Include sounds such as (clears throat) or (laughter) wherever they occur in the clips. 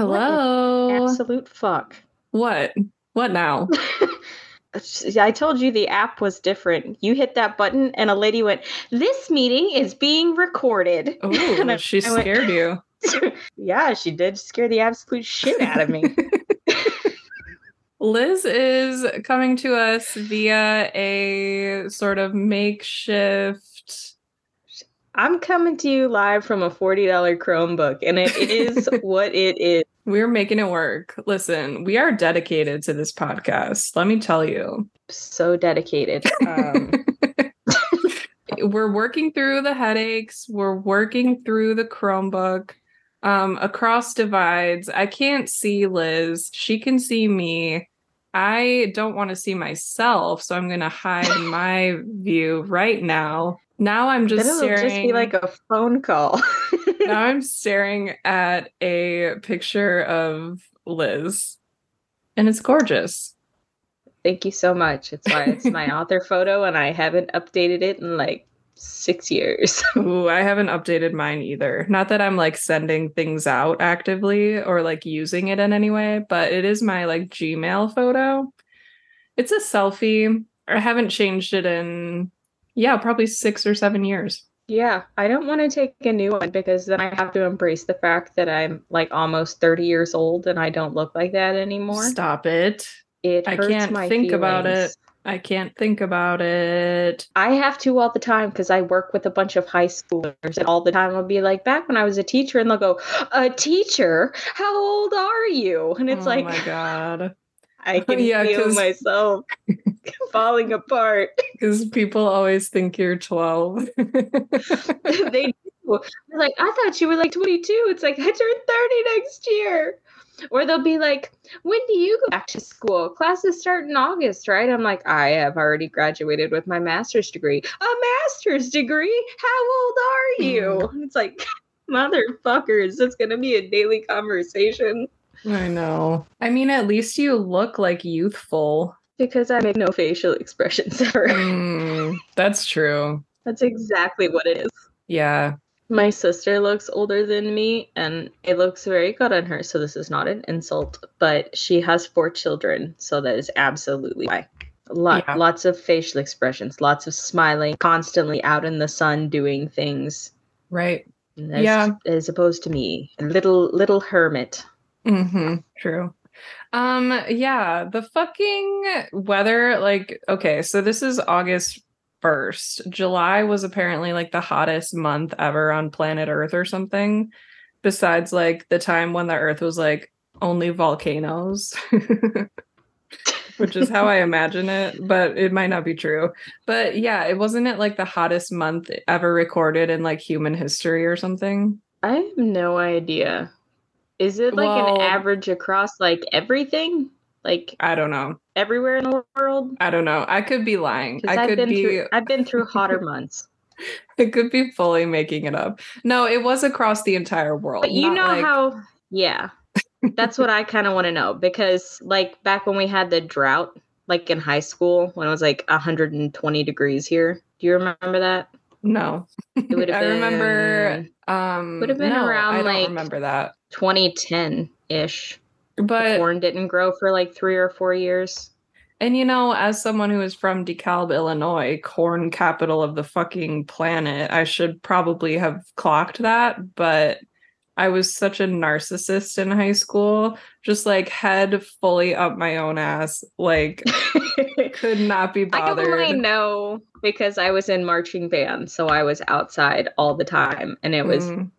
Hello. Absolute fuck. What? What now? (laughs) I told you the app was different. You hit that button and a lady went, This meeting is being recorded. Oh, (laughs) she I went- scared you. (laughs) yeah, she did scare the absolute shit out of me. Liz is coming to us via a sort of makeshift. I'm coming to you live from a $40 Chromebook, and it is what it is. We're making it work. Listen, we are dedicated to this podcast. Let me tell you. So dedicated. Um, (laughs) we're working through the headaches we're working through the chromebook um across divides i can't see liz she can see me i don't want to see myself so i'm going to hide (laughs) my view right now now i'm then just it'll staring just be like a phone call. (laughs) now i'm staring at a picture of liz and it's gorgeous Thank you so much. It's why it's my (laughs) author photo, and I haven't updated it in like six years. (laughs) Ooh, I haven't updated mine either. Not that I'm like sending things out actively or like using it in any way, but it is my like Gmail photo. It's a selfie. I haven't changed it in yeah, probably 6 or 7 years. Yeah, I don't want to take a new one because then I have to embrace the fact that I'm like almost 30 years old and I don't look like that anymore. Stop it. It I can't think about it. I can't think about it. I have to all the time because I work with a bunch of high schoolers, and all the time I'll be like, back when I was a teacher, and they'll go, "A teacher? How old are you?" And it's oh like, my god. I (laughs) can Yeah, feel myself (laughs) falling apart. (laughs) Cuz people always think you're 12. they do. They're like, I thought you were like 22. It's like, I turn 30 next year. Or they'll be like, when do you go back to school? Classes start in August, right? I'm like, I have already graduated with my master's degree. A master's degree? How old are you? Mm. It's like, motherfuckers, it's going to be a daily conversation I know. I mean, at least you look like youthful. because I make no facial expressions (laughs) ever. Mm, that's true. That's exactly what it is. Yeah. My sister looks older than me and it looks very good on her. So this is not an insult, but she has four children. So that is absolutely why. Lot, Yeah. Lots of facial expressions, lots of smiling, constantly out in the sun doing things. Right. As, Yeah. As opposed to me, little little hermit. Mm-hmm. True. Um, yeah, the fucking weather, like, okay, so this is August 1st. July was apparently like the hottest month ever on planet Earth or something. Besides like the time when the Earth was like only volcanoes. (laughs) Which is how I (laughs) imagine it, but it might not be true. But yeah, it wasn't it like the hottest month ever recorded in like human history or something? I have no idea. Is it like Well- an average across like everything? Like I don't know. everywhere in the world? I don't know. I could be lying. I could be through I've been through hotter months. (laughs) It could be fully making it up. No, it was across the entire world. But you know like- how yeah. That's what I kind of want to know because like back when we had the drought like in high school when it was like 120 degrees here. Do you remember that? No. It would have (laughs) I been remember um Would have been no, around, I don't like, remember that. 2010-ish. But Corn didn't grow for like 3 or 4 years. and you know, as someone who is from DeKalb, Illinois, corn capital of the fucking planet, I should probably have clocked that, but I was such a narcissist in high school, just like head fully up my own ass, like it (laughs) could not be I bothered. only know because I was in marching band, so I was outside all the time and it was Mm,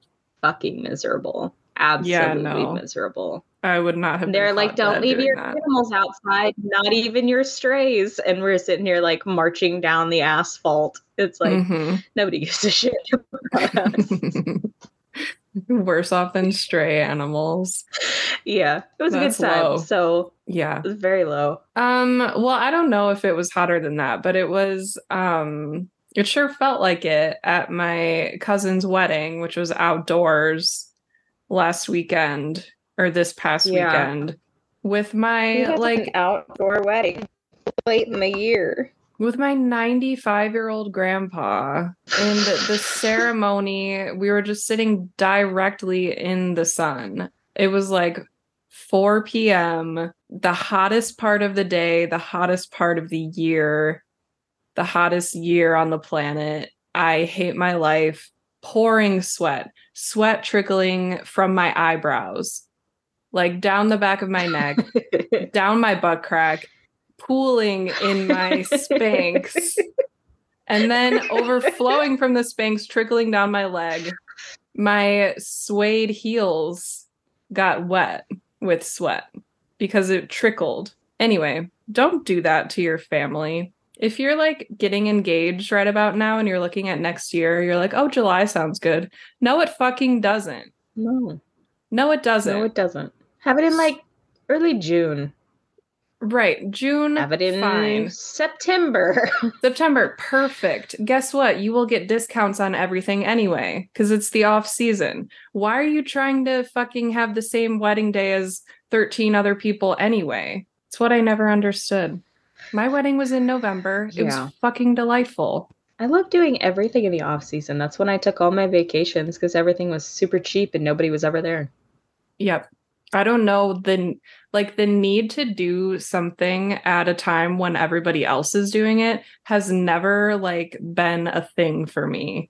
fucking miserable. Absolutely no. miserable. I would not have. They're like, don't leave your that. animals outside, not even your strays. And we're sitting here like marching down the asphalt. It's like Mhm. nobody gives a shit about us. (laughs) (laughs) Worse off than stray animals. yeah, it was That's a good time. low. So Yeah. it was very low. Um, well, I don't know if it was hotter than that, but it was um it sure felt like it at my cousin's wedding, which was outdoors last weekend or this past Yeah. weekend with my like outdoor wedding late in the year. With my 95 year old grandpa and the ceremony we were just sitting directly in the sun it was like 4 p.m., the hottest part of the day, the hottest part of the year, the hottest year on the planet. I hate my life, pouring sweat, sweat trickling from my eyebrows, like down the back of my neck, (laughs) down my butt crack, pooling in my (laughs) Spanx, and then overflowing from the Spanx, trickling down my leg. My suede heels got wet with sweat because it trickled. Anyway, don't do that to your family. If you're like getting engaged right about now and you're looking at next year, you're like, oh, July sounds good. No, it fucking doesn't. No. No, it doesn't. No, it doesn't. Have it in like early June. Right. June. Have it in fine. September. (laughs) September. Perfect. Guess what? You will get discounts on everything anyway because it's the off season. Why are you trying to fucking have the same wedding day as 13 other people anyway? It's what I never understood. My wedding was in November. It Yeah. was fucking delightful. I love doing everything in the off season. That's when I took all my vacations because everything was super cheap and nobody was ever there. Yep. I don't know the like the need to do something at a time when everybody else is doing it has never like been a thing for me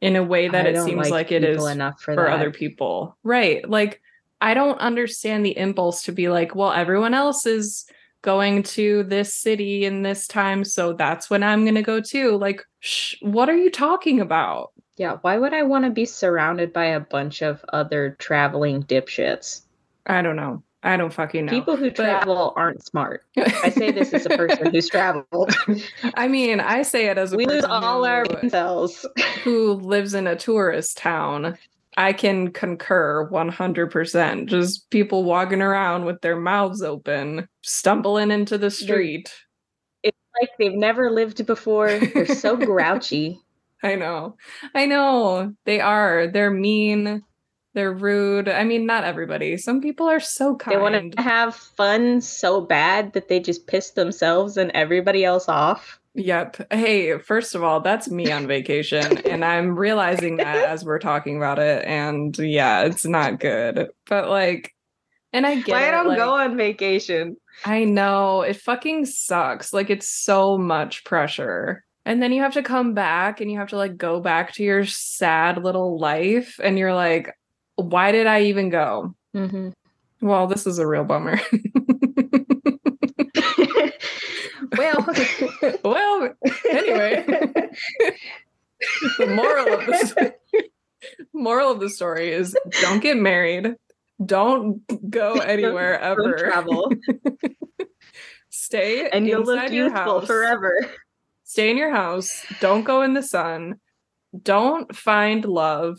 in a way that I it seems like, it people is enough for, for other people. Right. Like I don't understand the impulse to be like, well, everyone else is going to this city in this time, so that's when I'm going to go too. Like, sh- what are you talking about? Yeah, why would I want to be surrounded by a bunch of other traveling dipshits? I don't know. I don't fucking know. People who But- travel aren't smart. I say this as a person who's traveled. (laughs) I mean, I say it as a we lose all our cells. who lives in a tourist town. I can concur 100%. Just people walking around with their mouths open, stumbling into the street. It's like they've never lived before. They're so (laughs) grouchy. I know. I know. They are. They're mean. They're rude. I mean, not everybody. Some people are so kind. They want to have fun so bad that they just piss themselves and everybody else off. Yep. Hey, first of all, that's me on vacation. and I'm realizing that as we're talking about it. And yeah, it's not good. But like, and I get Why I don't like- go on vacation? I know. It fucking sucks. Like, it's so much pressure. And then you have to come back and you have to like go back to your sad little life. And you're like, why did I even go? Mm-hmm. Well, this is a real bummer. (laughs) well, (laughs) well, anyway. the moral of the moral of the story is don't get married. Don't go anywhere Don't ever. travel, (laughs) Stay and you'll live your house. forever. Stay in your house. Don't go in the sun. Don't find love.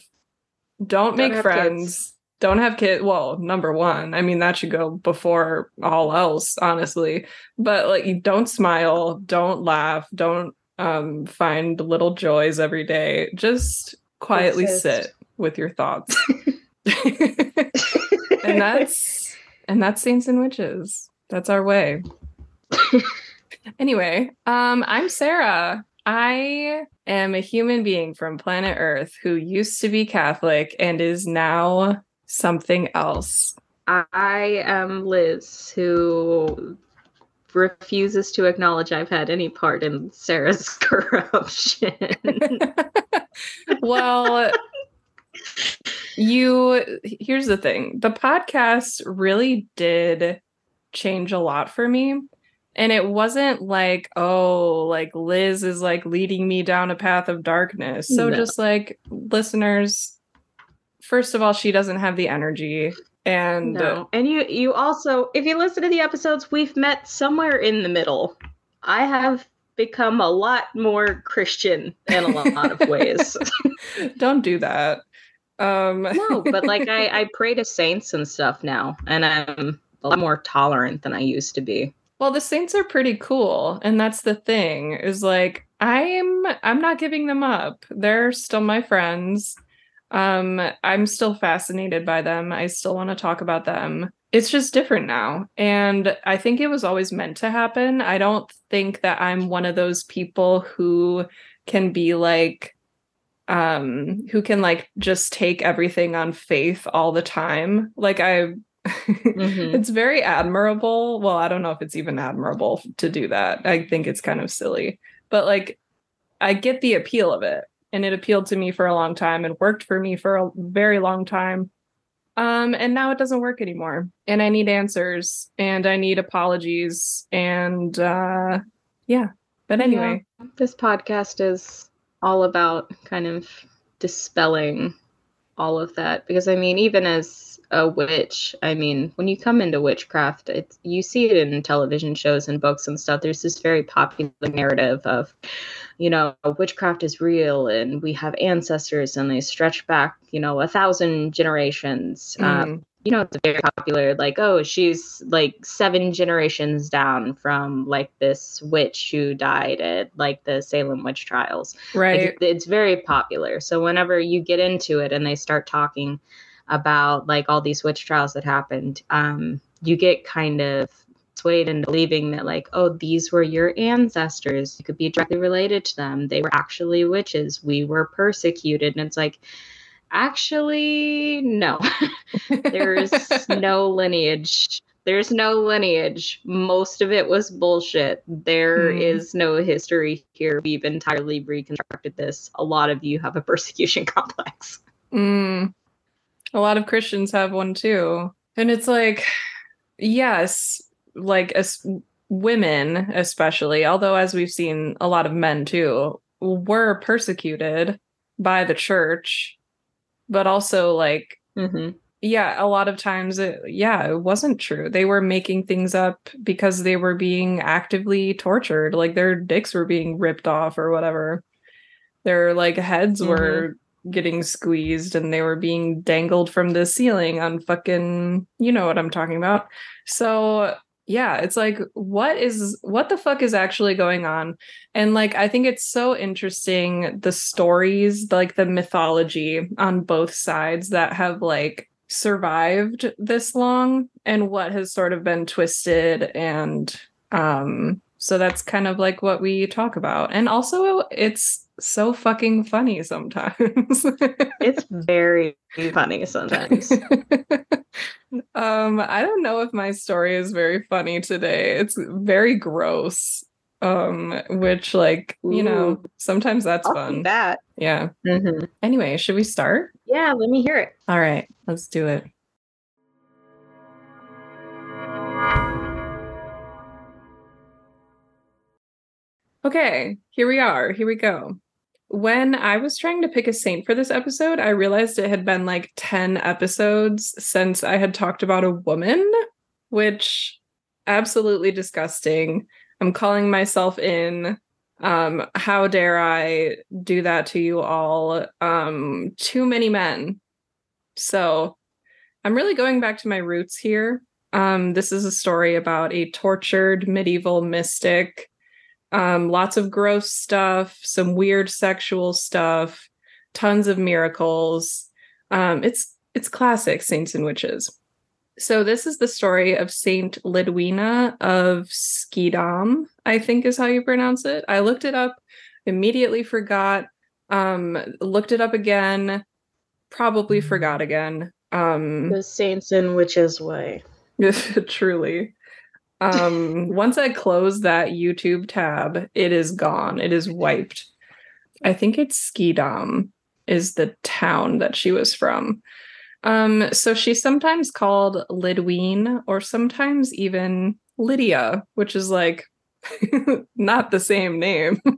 Don't, Don't make friends. kids. Don't have kids. Well, number one, I mean that should go before all else, honestly. But like, you don't smile. Don't laugh. Don't um find little joys every day. Just quietly Exist. sit with your thoughts. (laughs) and that's and that's saints and witches. That's our way. (laughs) anyway, um, I'm Sarah. I am a human being from planet Earth who used to be Catholic and is now something else. I am Liz, who refuses to acknowledge I've had any part in Sarah's (laughs) corruption. (laughs) well, you here's the thing. The podcast really did change a lot for me. And it wasn't like, oh, like Liz is like leading me down a path of darkness. So No. just like listeners, first of all, she doesn't have the energy. And no. And you you also if you listen to the episodes, we've met somewhere in the middle. I have become a lot more Christian in a lot of (laughs) ways. don't do that. Um no, but like I, I pray to saints and stuff now, and I'm a lot more tolerant than I used to be. Well, the Saints are pretty cool, and that's the thing. Is like I'm I'm not giving them up. They're still my friends. Um I'm still fascinated by them. I still want to talk about them. It's just different now. And I think it was always meant to happen. I don't think that I'm one of those people who can be like um who can like just take everything on faith all the time. Like I mm-hmm. it's very admirable. Well, I don't know if it's even admirable to do that. I think it's kind of silly, but like I get the appeal of it and it appealed to me for a long time and worked for me for a very long time. Um, and now it doesn't work anymore. And I need answers and I need apologies. And uh yeah. But anyway. Yeah, this podcast is all about kind of dispelling all of that. Because I mean, even as a witch, I mean, when you come into witchcraft, it's you see it in television shows and books and stuff. There's this very popular narrative of you know, witchcraft is real and we have ancestors and they stretch back, you know, a thousand generations. Mm. Um, you know, it's very popular, like, oh, she's like seven generations down from like this witch who died at like the Salem witch trials. Right. Like, it's very popular. So whenever you get into it and they start talking about like all these witch trials that happened, um, you get kind of swayed into believing that like oh these were your ancestors. You could be directly related to them. They were actually witches. We were persecuted. And it's like actually no. (laughs) There's no lineage. There's no lineage. Most of it was bullshit. There mm. is no history here. We've entirely reconstructed this. A lot of you have a persecution (laughs) complex. Mm. A lot of christians have one too and it's like yes like as women especially although as we've seen a lot of men too were persecuted by the church but also like mm-hmm. yeah a lot of times it, yeah it wasn't true they were making things up because they were being actively tortured like their dicks were being ripped off or whatever their like heads mm-hmm. were getting squeezed and they were being dangled from the ceiling on fucking you know what i'm talking about. So yeah it's like what is what the fuck is actually going on? And like i think it's so interesting the stories like the mythology on both sides that have like survived this long and what has sort of been twisted and um so that's kind of like what we talk about. And also it's so fucking funny sometimes it's very funny sometimes (laughs) um, I don't know if my story is very funny today. It's very gross. Um, which like, Ooh. you know, sometimes that's I'll fun. That. Yeah. Mm-hmm. Anyway, should we start? Yeah, let me hear it. All right, let's do it. Okay, here we are. Here we go when I was trying to pick a saint for this episode, I realized it had been like 10 episodes since I had talked about a woman, which absolutely disgusting. I'm calling myself in. Um, how dare I do that to you all? Um, too many men. So I'm really going back to my roots here. Um, this is a story about a tortured medieval mystic um, lots of gross stuff, some weird sexual stuff, tons of miracles. Um, it's it's classic saints and witches. So this is the story of Saint Lidwina of Schiedam, I think is how you pronounce it. I looked it up, immediately forgot, um, looked it up again, probably forgot again. Um, the saints and witches way. (laughs) truly um (laughs) once i close that youtube tab it is gone. It is wiped. I think it's Skidom is the town that she was from. Um so she's sometimes called lidwine or sometimes even lydia which is like (laughs) not the same name. (laughs)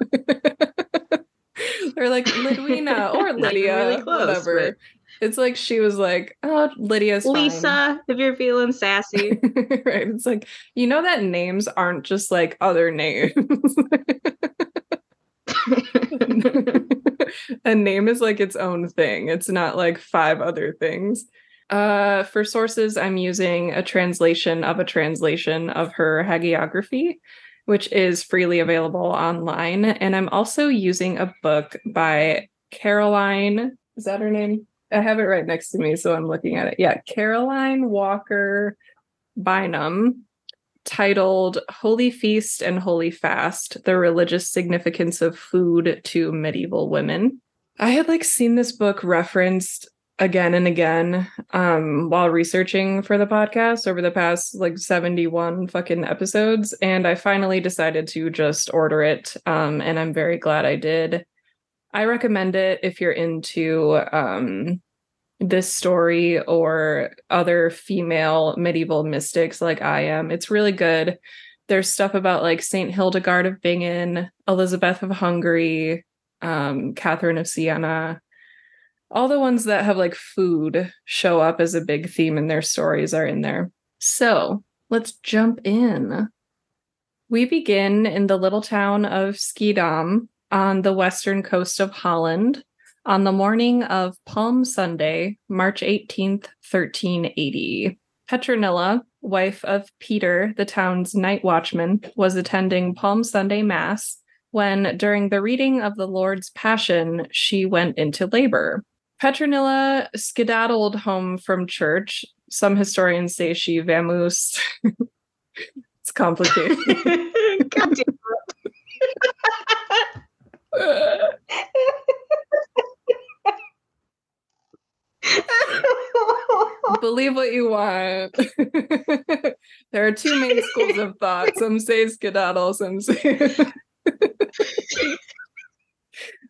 They're like lidwina or lydia really close, whatever. It's like she was like, "Oh, Lydia's Lisa, fine. if you're feeling sassy." (laughs) right. It's like, you know that names aren't just like other names. (laughs) a name is like its own thing. It's not like five other things. Uh, for sources, I'm using a translation of a translation of her hagiography, which is freely available online. And I'm also using a book by Caroline. Is that her name? I have it right next to me, so I'm looking at it. Yeah, Caroline Walker Bynum, titled Holy Feast and Holy Fast The Religious Significance of Food to Medieval Women. I had like seen this book referenced again and again um while researching for the podcast over the past like 71 fucking episodes and I finally decided to just order it um and I'm very glad I did. I recommend it if you're into um this story or other female medieval mystics like I am. It's really good. There's stuff about like Saint Hildegard of Bingen, Elizabeth of Hungary, um, Catherine of Siena. All the ones that have like food show up as a big theme in their stories are in there. So let's jump in. We begin in the little town of Schiedam on the western coast of Holland on the morning of Palm Sunday, March 18th, 1380. Petronilla, wife of Peter, the town's night watchman, was attending Palm Sunday Mass when, during the reading of the Lord's Passion, she went into labor. Petronilla skedaddled home from church. Some historians say she vamoosed. (laughs) it's complicated. (laughs) (laughs) Believe what you want. (laughs) there are two main schools of thought. Some say skedaddle, some say. (laughs)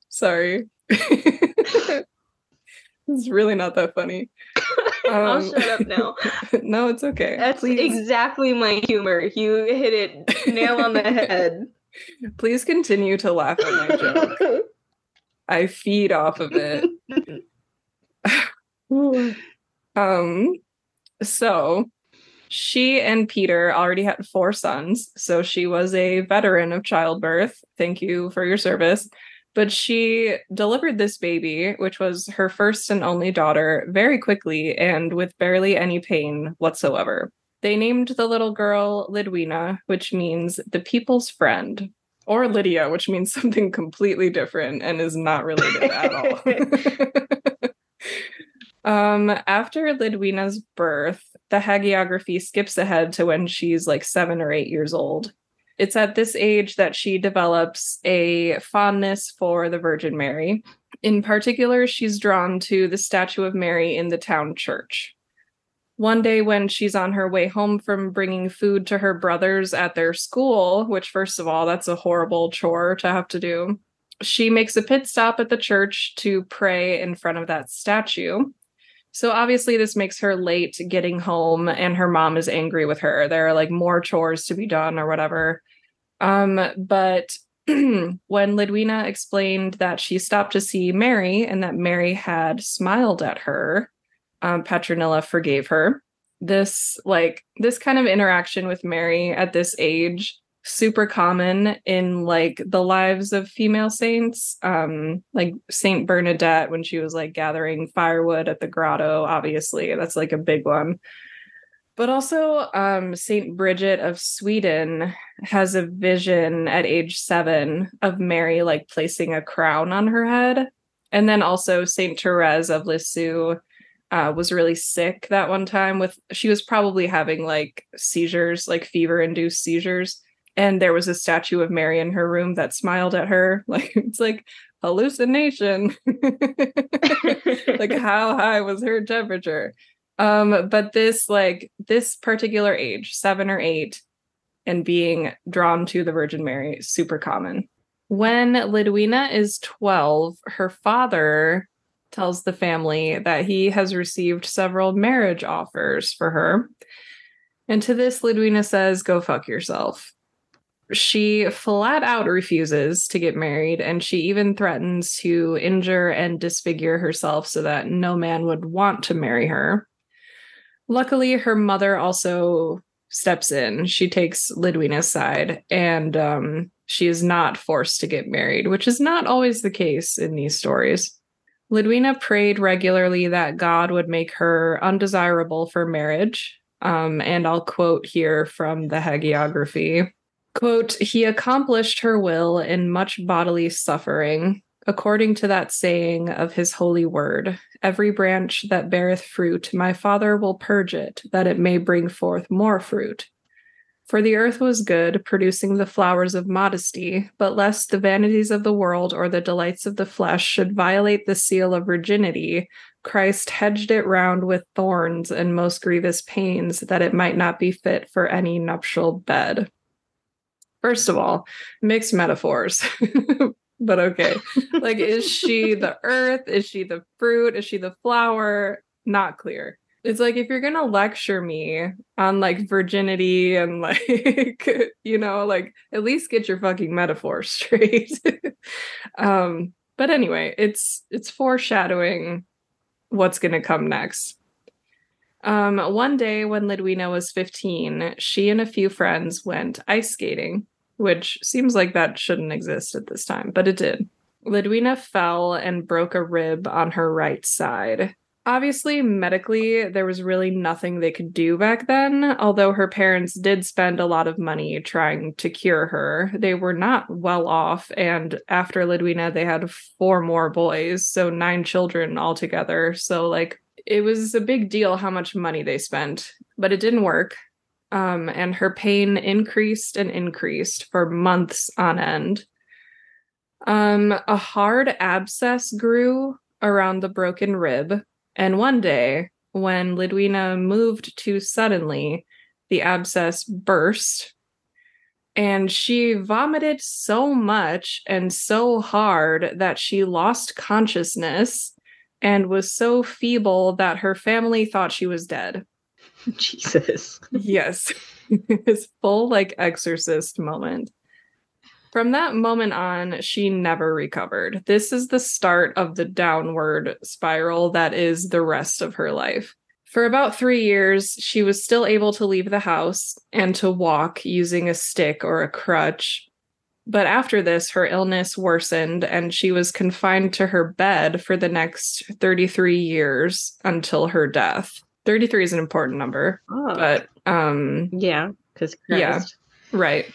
Sorry. (laughs) it's really not that funny. Um, I'll shut up now. no, it's okay. That's Please. exactly my humor. You hit it nail on the head. Please continue to laugh at my joke. (laughs) I feed off of it. (laughs) (sighs) um, so she and Peter already had four sons, so she was a veteran of childbirth. Thank you for your service. But she delivered this baby, which was her first and only daughter, very quickly and with barely any pain whatsoever. They named the little girl Lidwina, which means the people's friend, or Lydia, which means (laughs) something completely different and is not related at all. (laughs) Um, after Lidwina's birth, the hagiography skips ahead to when she's like seven or eight years old. It's at this age that she develops a fondness for the Virgin Mary. In particular, she's drawn to the statue of Mary in the town church. One day, when she's on her way home from bringing food to her brothers at their school, which, first of all, that's a horrible chore to have to do, she makes a pit stop at the church to pray in front of that statue. So obviously, this makes her late getting home, and her mom is angry with her. There are like more chores to be done or whatever. Um, but (clears throat) when Lidwina explained that she stopped to see Mary and that Mary had smiled at her, um, Petronilla forgave her. This like this kind of interaction with Mary at this age super common in like the lives of female saints. Um like saint bernadette when she was like gathering firewood at the grotto obviously that's like a big one. But also um saint bridget of sweden has a vision at age 7 of mary like placing a crown on her head. And then also saint therese of lisieux uh, was really sick that one time with she was probably having like seizures like fever induced seizures and there was a statue of Mary in her room that smiled at her. (laughs) Like it's like hallucination. (laughs) like (laughs) how high was her temperature? Um, but this like this particular age, seven or eight, and being drawn to the Virgin Mary, super common. When Lidwina is 12, her father tells the family that he has received several marriage offers for her. And to this, Lidwina says, Go fuck yourself she flat out refuses to get married and she even threatens to injure and disfigure herself so that no man would want to marry her. Luckily, her mother also steps in. She takes Lidwina's side and um, she is not forced to get married, which is not always the case in these stories. Lidwina prayed regularly that God would make her undesirable for marriage. Um, and I'll quote here from the hagiography. Quote, he accomplished her will in much bodily suffering, according to that saying of his holy word every branch that beareth fruit, my Father will purge it, that it may bring forth more fruit. For the earth was good, producing the flowers of modesty, but lest the vanities of the world or the delights of the flesh should violate the seal of virginity, Christ hedged it round with thorns and most grievous pains, that it might not be fit for any nuptial bed. First of all, mixed metaphors. (laughs) but okay. like, is she the (laughs) earth? Is she the fruit? Is she the flower? Not clear it's like if you're gonna lecture me on like virginity and (laughs) like you know like at least get your fucking metaphor (laughs) straight. Um but anyway it's it's foreshadowing what's gonna come next. Um one day when lidwina was 15 she and a few friends went ice skating which seems like that shouldn't exist at this time but it did. Lidwina fell and broke a rib on her right side obviously medically there was really nothing they could do back then although her parents did spend a lot of money trying to cure her. They were not well off and after lidwina they had four more boys so nine children altogether. So like it was a big deal how much money they spent but it didn't work. Um, and her pain increased and increased for months on end. Um, a hard abscess grew around the broken rib and one day, when Lidwina moved too suddenly, the abscess burst and she vomited so much and so hard that she lost consciousness and was so feeble that her family thought she was dead. (laughs) Jesus. yes. (laughs) His full like exorcist moment. From that moment on, she never recovered. This is the start of the downward spiral that is the rest of her life. For about three years, she was still able to leave the house and to walk using a stick or a crutch. But after this, her illness worsened and she was confined to her bed for the next 33 years until her death. 33 is an important number. Oh. But um yeah, cuz Yeah. Right.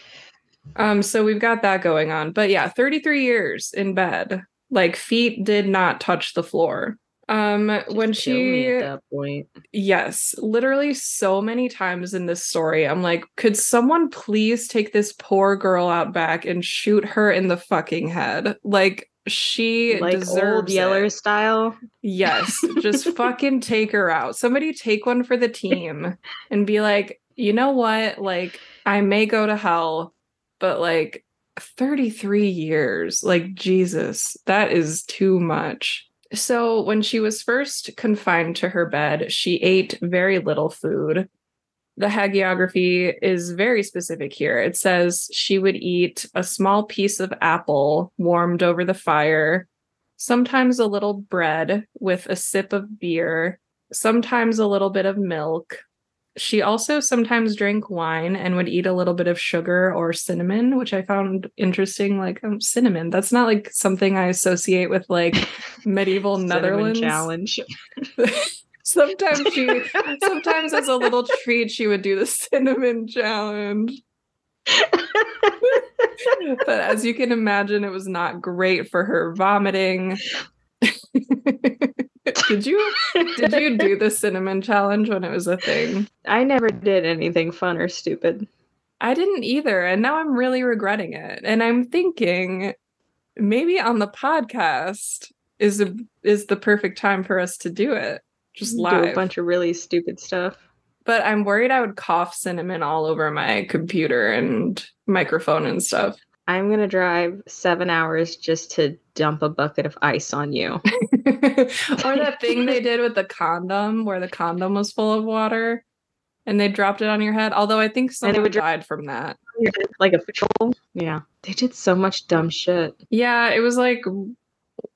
Um, so we've got that going on. But yeah, 33 years in bed. Like feet did not touch the floor. Um Just when she at that point. Yes, literally so many times in this story, I'm like, could someone please take this poor girl out back and shoot her in the fucking head? Like she like deserves old Yeller it. style. Yes, just (laughs) fucking take her out. Somebody take one for the team and be like, you know what? Like, I may go to hell, but like 33 years, like Jesus, that is too much. So, when she was first confined to her bed, she ate very little food. The hagiography is very specific here. It says she would eat a small piece of apple warmed over the fire, sometimes a little bread with a sip of beer, sometimes a little bit of milk, she also sometimes drank wine and would eat a little bit of sugar or cinnamon, which I found interesting. Like um, cinnamon, that's not like something I associate with like (laughs) medieval Netherlands. Challenge. (laughs) sometimes she, sometimes as a little treat, she would do the cinnamon challenge. (laughs) but as you can imagine, it was not great for her vomiting. Did you did you do the cinnamon challenge when it was a thing? I never did anything fun or stupid. I didn't either, and now I'm really regretting it. And I'm thinking maybe on the podcast is a, is the perfect time for us to do it. Just live. Do a bunch of really stupid stuff. But I'm worried I would cough cinnamon all over my computer and microphone and stuff. I'm going to drive seven hours just to dump a bucket of ice on you. (laughs) or that thing they did with the condom where the condom was full of water and they dropped it on your head. Although I think someone died from that. Like a patrol. Yeah. They did so much dumb shit. Yeah. It was like,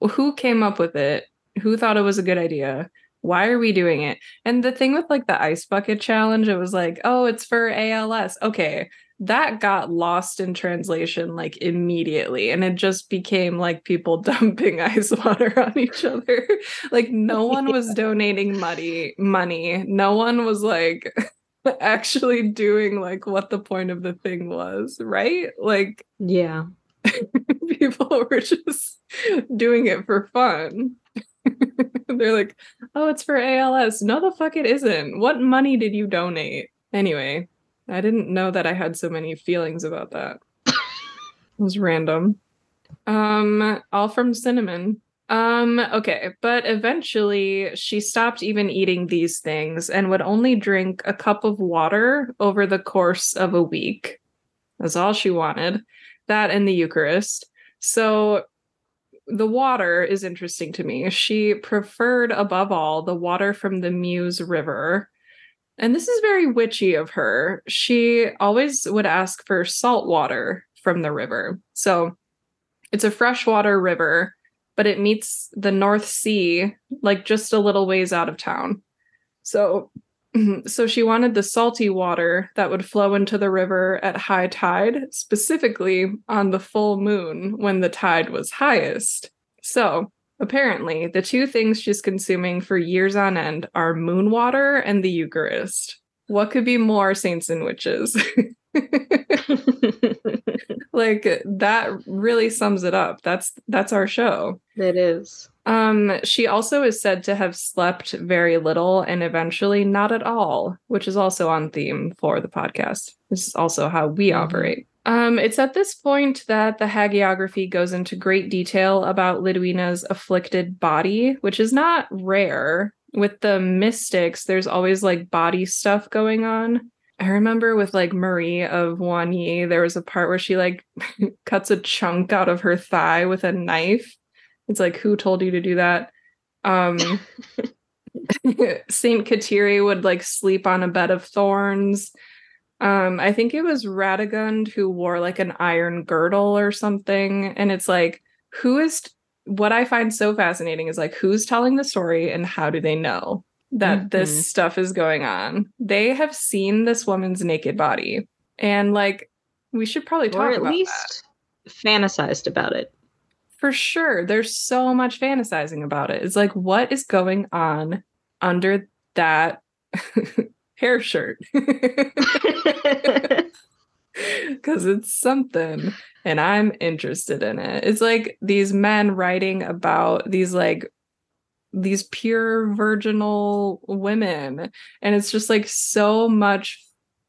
who came up with it? Who thought it was a good idea? Why are we doing it? And the thing with like the ice bucket challenge, it was like, oh, it's for ALS. Okay that got lost in translation like immediately and it just became like people (laughs) dumping ice water on each other. (laughs) Like no (laughs) one was donating money money. No one was like actually doing like what the point of the thing was right? Like yeah. people were just doing it for fun. They're like oh it's for als no the fuck it isn't. What money did you donate? Anyway I didn't know that I had so many feelings about that. it was random. Um, all from cinnamon. Um, okay, but eventually she stopped even eating these things and would only drink a cup of water over the course of a week. That's all she wanted. That and the Eucharist. So the water is interesting to me. She preferred above all the water from the Meuse River. And this is very witchy of her. She always would ask for salt water from the river. So it's a freshwater river but it meets the North Sea like just a little ways out of town. So (clears throat) so she wanted the salty water that would flow into the river at high tide, specifically on the full moon when the tide was highest. So, apparently, the two things she's consuming for years on end are moon water and the Eucharist. What could be more saints and witches? (laughs) like that really sums it up. That's that's our show. It is. Um she also is said to have slept very little and eventually not at all, which is also on theme for the podcast. This is also how we mm-hmm. operate. Um, it's at this point that the hagiography goes into great detail about Lidwina's afflicted body, which is not rare. With the mystics, there's always like body stuff going on. I remember with like Marie of Oignies, there was a part where she like (laughs) cuts a chunk out of her thigh with a knife. It's like, who told you to do that? Um (laughs) (laughs) Saint Kateri would like sleep on a bed of thorns. Um, I think it was Radegund who wore like an iron girdle or something. And it's like, who is t- what I find so fascinating is like who's telling the story and how do they know? that mm-hmm. this stuff is going on. They have seen this woman's naked body. And like we should probably talk about it. or at least that. fantasized about it. For sure. There's so much fantasizing about it. It's like what is going on under that (laughs) hair shirt? (laughs) Cuz it's something and I'm interested in it. It's like these men writing about these like these pure virginal women and it's just like so much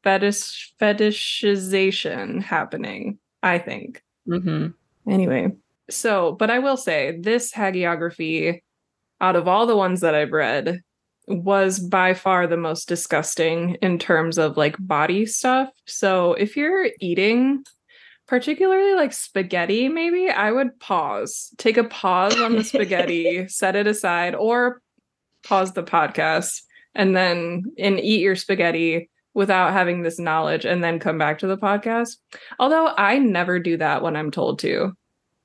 fetish fetishization happening i think mm-hmm. anyway so but i will say this hagiography out of all the ones that i've read was by far the most disgusting in terms of like body stuff so if you're eating particularly like spaghetti, maybe I would pause, take a pause on the spaghetti, (laughs) set it aside, or pause the podcast and then and eat your spaghetti without having this knowledge and then come back to the podcast. Although I never do that when I'm told to.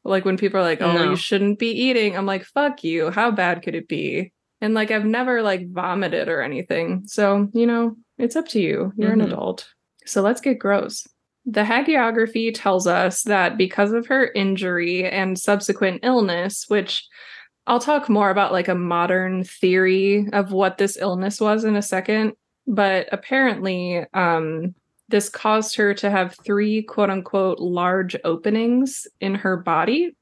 Like when people are like, "Oh, no. you shouldn't be eating." I'm like, "Fuck you. How bad could it be?" And like I've never like vomited or anything. So, you know, it's up to you. You're mm-hmm. an adult. So let's get gross. The hagiography tells us that because of her injury and subsequent illness, which I'll talk more about like a modern theory of what this illness was in a second, but apparently um, this caused her to have three quote unquote large openings in her body.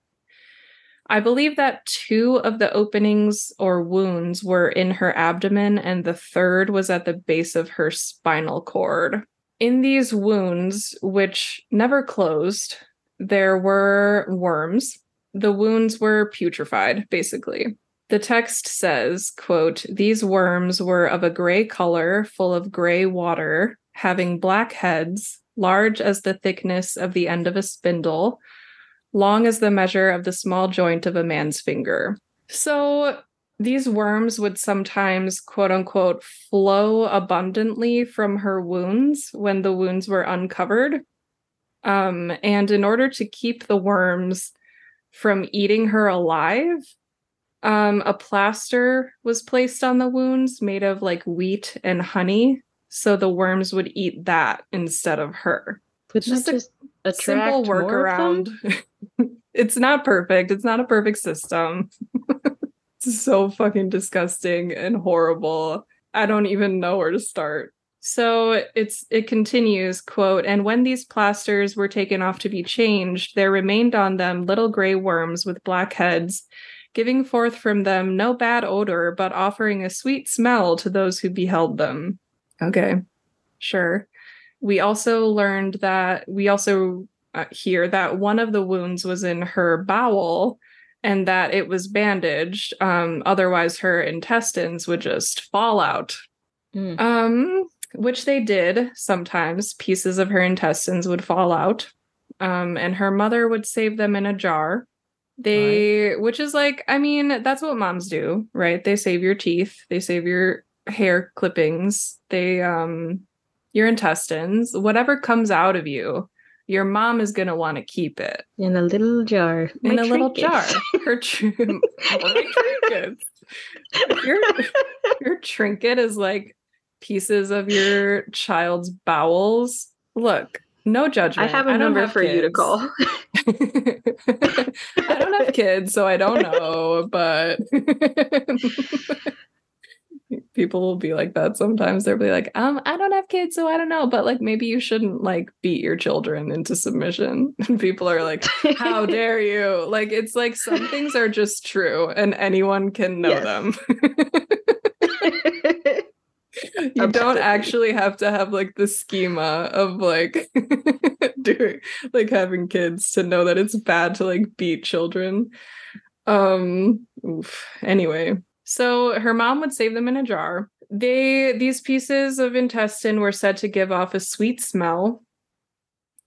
I believe that two of the openings or wounds were in her abdomen, and the third was at the base of her spinal cord in these wounds, which never closed, there were worms. The wounds were putrefied, basically. The text says, quote, these worms were of a gray color, full of gray water, having black heads, large as the thickness of the end of a spindle, long as the measure of the small joint of a man's finger. So these worms would sometimes quote unquote flow abundantly from her wounds when the wounds were uncovered. Um, and in order to keep the worms from eating her alive um, a plaster was placed on the wounds made of like wheat and honey. So the worms would eat that instead of her. Just just simple workaround (laughs) it's not perfect it's not a perfect system (laughs) it's so fucking disgusting and horrible. I don't even know where to start. So it's it continues, quote, and when these plasters were taken off to be changed, there remained on them little gray worms with black heads, giving forth from them no bad odor, but offering a sweet smell to those who beheld them. Okay. Sure. We also learned that we also uh, hear that one of the wounds was in her bowel and that it was bandaged. Um, otherwise, her intestines would just fall out. Mm. Um, which they did sometimes. Pieces of her intestines would fall out. Um, and her mother would save them in a jar. They, right. which is like, I mean, that's what moms do, right? They save your teeth, they save your hair clippings, they, um, your intestines, whatever comes out of you your mom is going to want to keep it in a little jar. In My a trinkets. little jar. Her (laughs) tr- (laughs) trinkets. Your, your trinket is like pieces of your child's bowels. Look, no judgment. I have a I number for kids. you to call. (laughs) I don't have kids, so I don't know, but people will be like that sometimes. They'll be like um i don't have kids so i don't know. But like maybe you shouldn't like beat your children into submission. (laughs) And people are like how (laughs) dare you? Like it's like some things are just true and anyone can know yes. them. (laughs) You don't actually have to have like the schema of like doing like having kids to know that it's bad to like beat children. Um oof. anyway so her mom would save them in a jar. They these pieces of intestine were said to give off a sweet smell.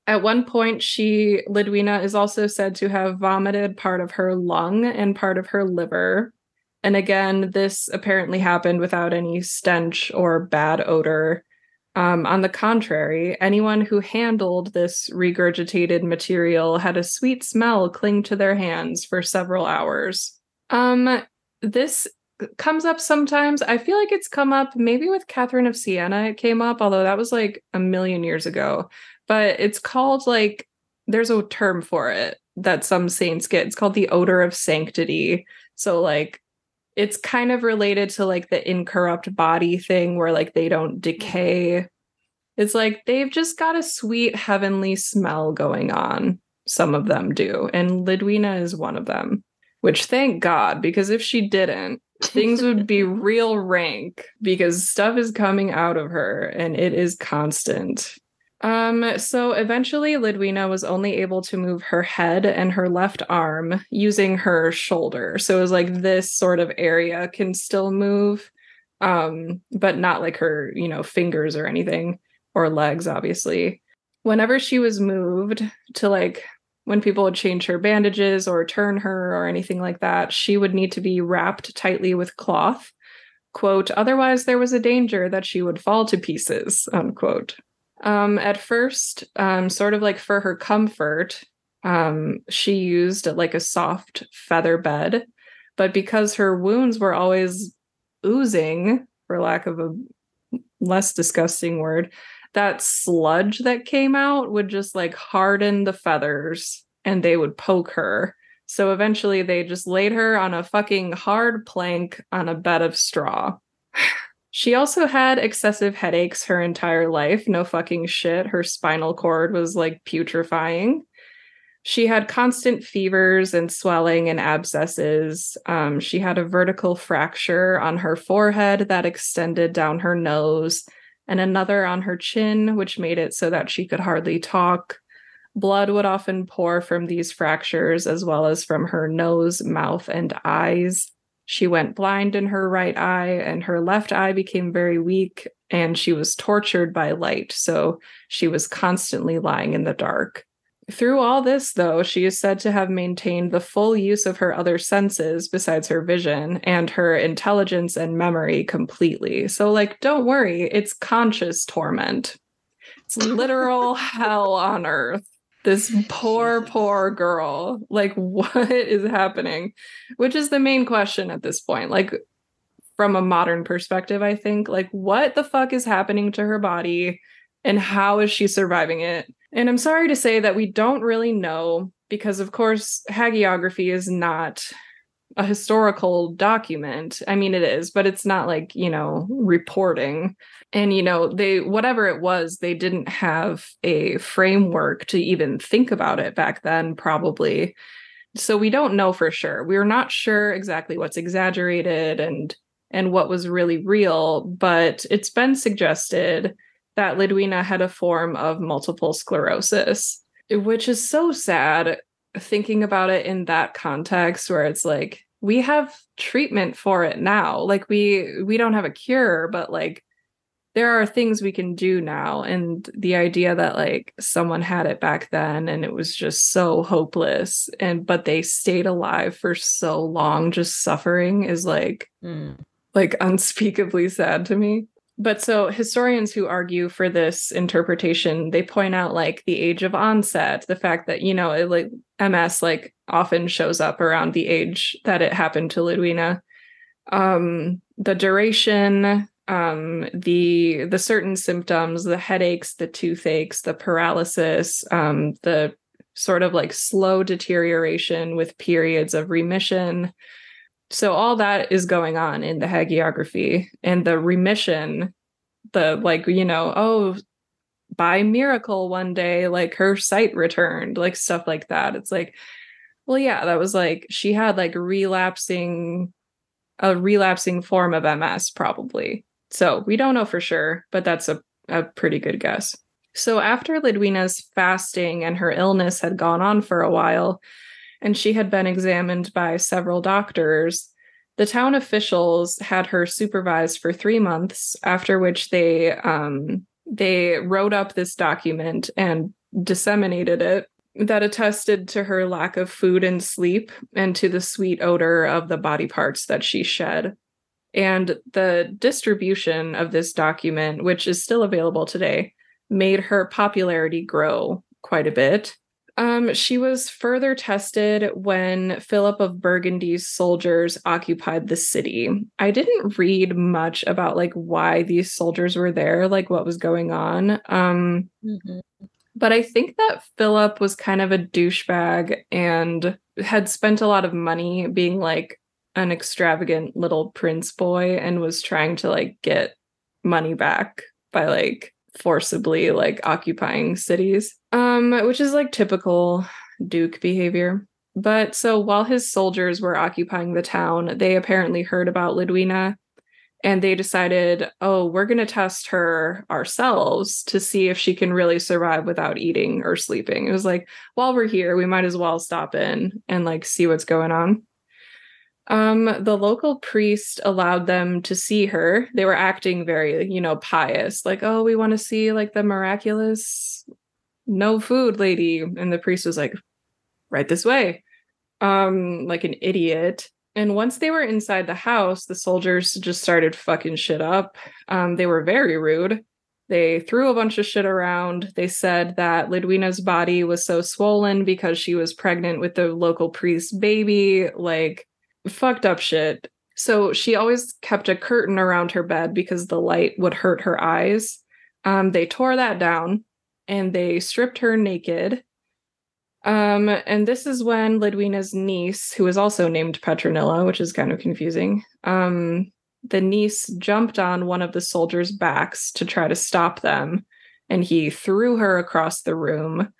At one point, she Lidwina is also said to have vomited part of her lung and part of her liver. And again, this apparently happened without any stench or bad odor. Um, on the contrary, anyone who handled this regurgitated material had a sweet smell cling to their hands for several hours. Um, this Uh, comes up sometimes. I feel like it's come up maybe with Catherine of Siena, it came up, although that was like a million years ago. But it's called like, there's a term for it that some saints get. It's called the odor of sanctity. So, like, it's kind of related to like the incorrupt body thing where like they don't decay. It's like they've just got a sweet heavenly smell going on. Some of them do. And Lidwina is one of them, which thank God, because if she didn't, things would be real rank because stuff is coming out of her and it is constant. Um, so eventually Lidwina was only able to move her head and her left arm using her shoulder. So it was like this sort of area can still move, um, but not like her, you know, fingers or anything, or legs, obviously. Whenever she was moved to like when people would change her bandages or turn her or anything like that, she would need to be wrapped tightly with cloth. Quote, otherwise, there was a danger that she would fall to pieces, unquote. Um, at first, um, sort of like for her comfort, um, she used like a soft feather bed. But because her wounds were always oozing, for lack of a less disgusting word, that sludge that came out would just like harden the feathers and they would poke her. So eventually they just laid her on a fucking hard plank on a bed of straw. (sighs) she also had excessive headaches her entire life. No fucking shit. Her spinal cord was like putrefying. She had constant fevers and swelling and abscesses. Um, she had a vertical fracture on her forehead that extended down her nose and another on her chin, which made it so that she could hardly talk. Blood would often pour from these fractures, as well as from her nose, mouth, and eyes. She went blind in her right eye, and her left eye became very weak, and she was tortured by light. So she was constantly lying in the dark. Through all this, though, she is said to have maintained the full use of her other senses besides her vision and her intelligence and memory completely. So, like, don't worry, it's conscious torment. It's literal (laughs) hell on earth. This oh, poor, poor girl. Like, (laughs) what is happening? Which is the main question at this point. Like, from a modern perspective, I think, like, what the fuck is happening to her body and how is she surviving it? And I'm sorry to say that we don't really know because, of course, hagiography is not a historical document. I mean, it is, but it's not like, you know, reporting. And, you know, they, whatever it was, they didn't have a framework to even think about it back then, probably. So we don't know for sure. We're not sure exactly what's exaggerated and and what was really real, but it's been suggested that Lidwina had a form of multiple sclerosis, which is so sad thinking about it in that context where it's like we have treatment for it now. Like we we don't have a cure, but like there are things we can do now and the idea that like someone had it back then and it was just so hopeless and but they stayed alive for so long just suffering is like mm. like unspeakably sad to me but so historians who argue for this interpretation they point out like the age of onset the fact that you know it, like ms like often shows up around the age that it happened to lidwina um the duration um the the certain symptoms the headaches the toothaches the paralysis um the sort of like slow deterioration with periods of remission so all that is going on in the hagiography and the remission the like you know oh by miracle one day like her sight returned like stuff like that it's like well yeah that was like she had like relapsing a relapsing form of ms probably so we don't know for sure, but that's a, a pretty good guess. So after Lidwina's fasting and her illness had gone on for a while, and she had been examined by several doctors, the town officials had her supervised for three months, after which they um, they wrote up this document and disseminated it that attested to her lack of food and sleep and to the sweet odor of the body parts that she shed. And the distribution of this document, which is still available today, made her popularity grow quite a bit. Um, she was further tested when Philip of Burgundy's soldiers occupied the city. I didn't read much about like why these soldiers were there, like what was going on. Um, mm-hmm. But I think that Philip was kind of a douchebag and had spent a lot of money being like an extravagant little prince boy and was trying to like get money back by like forcibly like occupying cities um which is like typical duke behavior. But so while his soldiers were occupying the town they apparently heard about lidwina and they decided oh we're going to test her ourselves to see if she can really survive without eating or sleeping. It was like while we're here we might as well stop in and like see what's going on. Um, the local priest allowed them to see her. They were acting very, you know, pious, like, oh, we want to see like the miraculous no food lady. And the priest was like, right this way. Um, like an idiot. And once they were inside the house, the soldiers just started fucking shit up. Um, they were very rude. They threw a bunch of shit around. They said that Lidwina's body was so swollen because she was pregnant with the local priest's baby. Like, fucked up shit. So she always kept a curtain around her bed because the light would hurt her eyes. Um, they tore that down and they stripped her naked. Um, and this is when Lidwina's niece, who is also named Petronilla, which is kind of confusing, um, the niece jumped on one of the soldiers' backs to try to stop them, and he threw her across the room.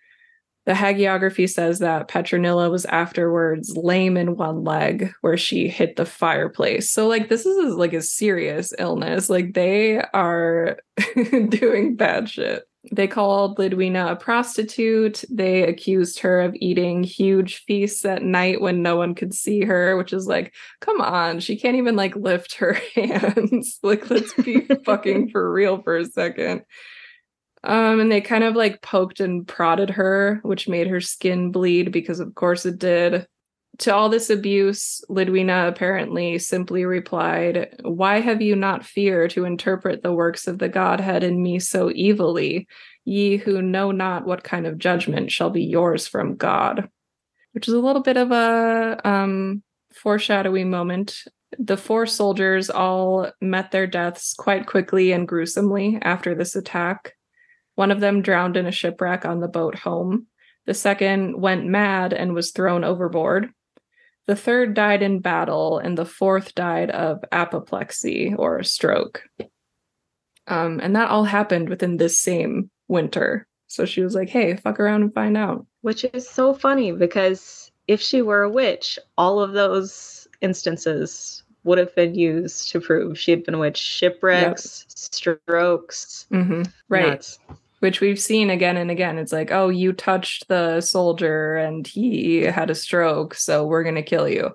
The hagiography says that Petronilla was afterwards lame in one leg where she hit the fireplace. So like this is like a serious illness. Like they are (laughs) doing bad shit. They called Lidwina a prostitute. They accused her of eating huge feasts at night when no one could see her, which is like, come on, she can't even like lift her (laughs) hands. like, let's be (laughs) fucking for real for a second. Um, and they kind of like poked and prodded her, which made her skin bleed because, of course, it did. To all this abuse, Lidwina apparently simply replied, Why have you not fear to interpret the works of the Godhead in me so evilly? Ye who know not what kind of judgment shall be yours from God. Which is a little bit of a um, foreshadowing moment. The four soldiers all met their deaths quite quickly and gruesomely after this attack. One of them drowned in a shipwreck on the boat home. The second went mad and was thrown overboard. The third died in battle, and the fourth died of apoplexy or a stroke. Um, and that all happened within this same winter. So she was like, hey, fuck around and find out. Which is so funny because if she were a witch, all of those instances would have been used to prove she had been a witch. Shipwrecks, yep. strokes. Mm-hmm. Right. Nuts. Which we've seen again and again. It's like, oh, you touched the soldier and he had a stroke, so we're going to kill you.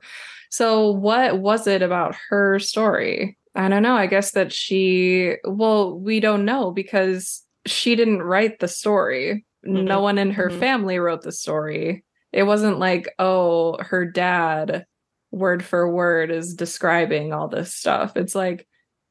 So, what was it about her story? I don't know. I guess that she, well, we don't know because she didn't write the story. Mm-hmm. No one in her mm-hmm. family wrote the story. It wasn't like, oh, her dad, word for word, is describing all this stuff. It's like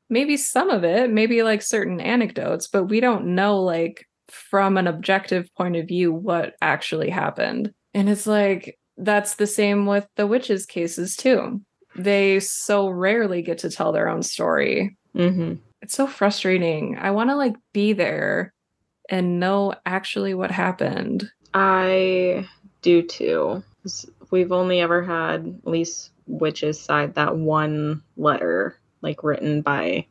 maybe some of it, maybe like certain anecdotes, but we don't know, like, from an objective point of view, what actually happened. And it's like, that's the same with the witches' cases, too. They so rarely get to tell their own story. Mm-hmm. It's so frustrating. I want to like be there and know actually what happened. I do too. We've only ever had, at least witches side, that one letter like written by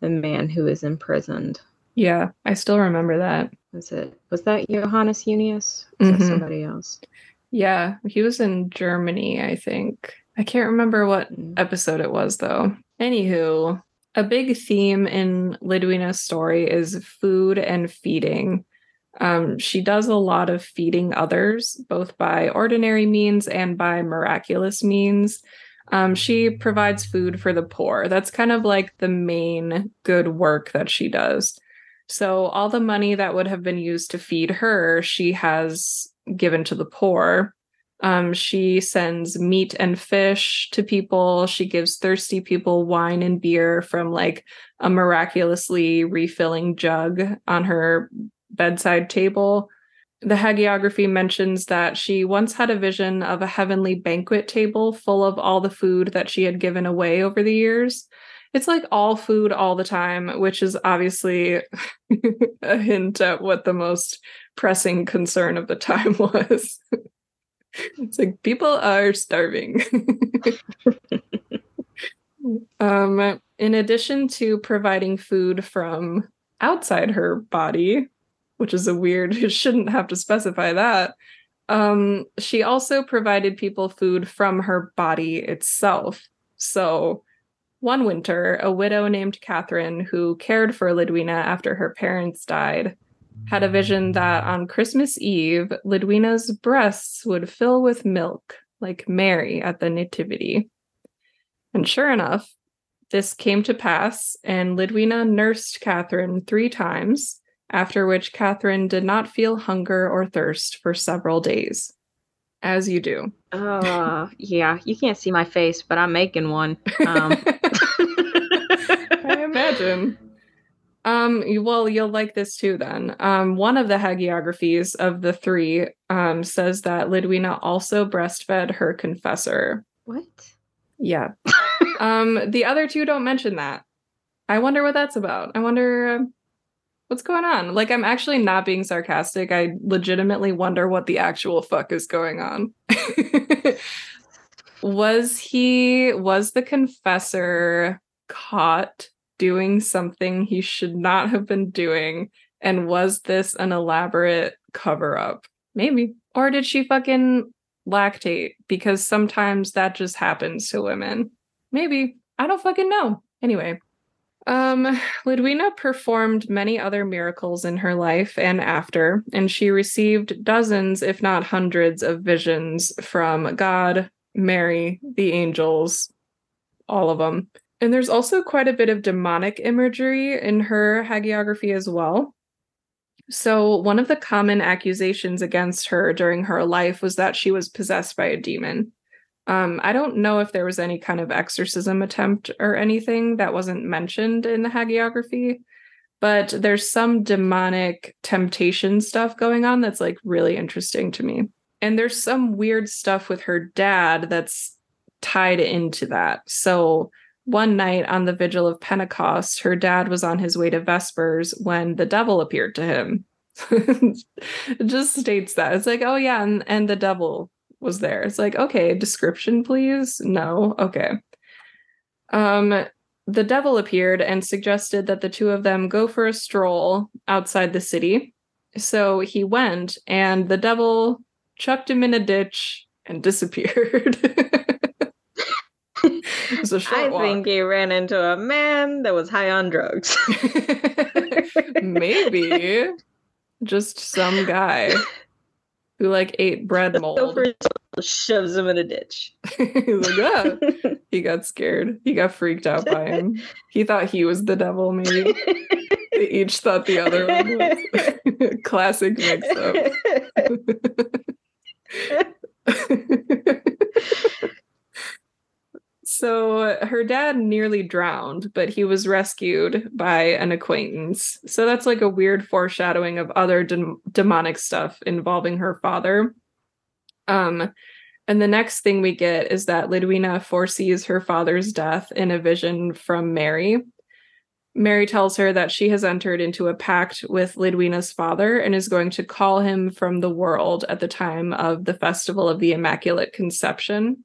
the man who is imprisoned. Yeah, I still remember that. Was it was that Johannes Junius? Was mm-hmm. that somebody else? Yeah, he was in Germany, I think. I can't remember what mm. episode it was though. Anywho, a big theme in Lidwina's story is food and feeding. Um, she does a lot of feeding others, both by ordinary means and by miraculous means. Um, she provides food for the poor. That's kind of like the main good work that she does. So, all the money that would have been used to feed her, she has given to the poor. Um, she sends meat and fish to people. She gives thirsty people wine and beer from like a miraculously refilling jug on her bedside table. The hagiography mentions that she once had a vision of a heavenly banquet table full of all the food that she had given away over the years. It's like all food all the time, which is obviously (laughs) a hint at what the most pressing concern of the time (laughs) was. it's like people are starving. (laughs) um, in addition to providing food from outside her body, which is a weird, you shouldn't have to specify that. Um, she also provided people food from her body itself. So, one winter, a widow named Catherine, who cared for Lidwina after her parents died, had a vision that on Christmas Eve, Lidwina's breasts would fill with milk, like Mary at the Nativity. And sure enough, this came to pass, and Lidwina nursed Catherine three times, after which Catherine did not feel hunger or thirst for several days. As you do. Uh, yeah, you can't see my face, but I'm making one. Um. (laughs) Imagine. Um, well, you'll like this too then. Um, one of the hagiographies of the three um, says that Lidwina also breastfed her confessor. What? Yeah. um, the other two don't mention that. I wonder what that's about. I wonder uh, what's going on. Like, I'm actually not being sarcastic. I legitimately wonder what the actual fuck is going on. (laughs) was he, was the confessor caught doing something he should not have been doing? And was this an elaborate cover up? Maybe. Or did she fucking lactate? Because sometimes that just happens to women. Maybe. I don't fucking know. Anyway, um, Lidwina performed many other miracles in her life and after, and she received dozens, if not hundreds, of visions from God, Mary, the angels, all of them. And there's also quite a bit of demonic imagery in her hagiography as well. So, one of the common accusations against her during her life was that she was possessed by a demon. Um, I don't know if there was any kind of exorcism attempt or anything that wasn't mentioned in the hagiography, but there's some demonic temptation stuff going on that's like really interesting to me. And there's some weird stuff with her dad that's tied into that. So, one night on the vigil of Pentecost, her dad was on his way to Vespers when the devil appeared to him. (laughs) it just states that. It's like, oh yeah, and, and the devil was there. It's like, okay, description, please. No, okay. Um, the devil appeared and suggested that the two of them go for a stroll outside the city. So he went, and the devil chucked him in a ditch and (laughs) disappeared. It's a (laughs) short I walk. think he ran into a man that was high on drugs. (laughs) Maybe just some guy who like ate bread mold. shoves him in a ditch. (laughs) He's like, ah. He got scared. He got freaked out by him. He thought he was the devil, maybe. They each thought the other one was. Classic mix up. So her dad nearly drowned, but he was rescued by an acquaintance. So that's like a weird foreshadowing of other dem- demonic stuff involving her father. Um, and the next thing we get is that Lidwina foresees her father's death in a vision from Mary. Mary tells her that she has entered into a pact with Lidwina's father and is going to call him from the world at the time of the festival of the Immaculate Conception,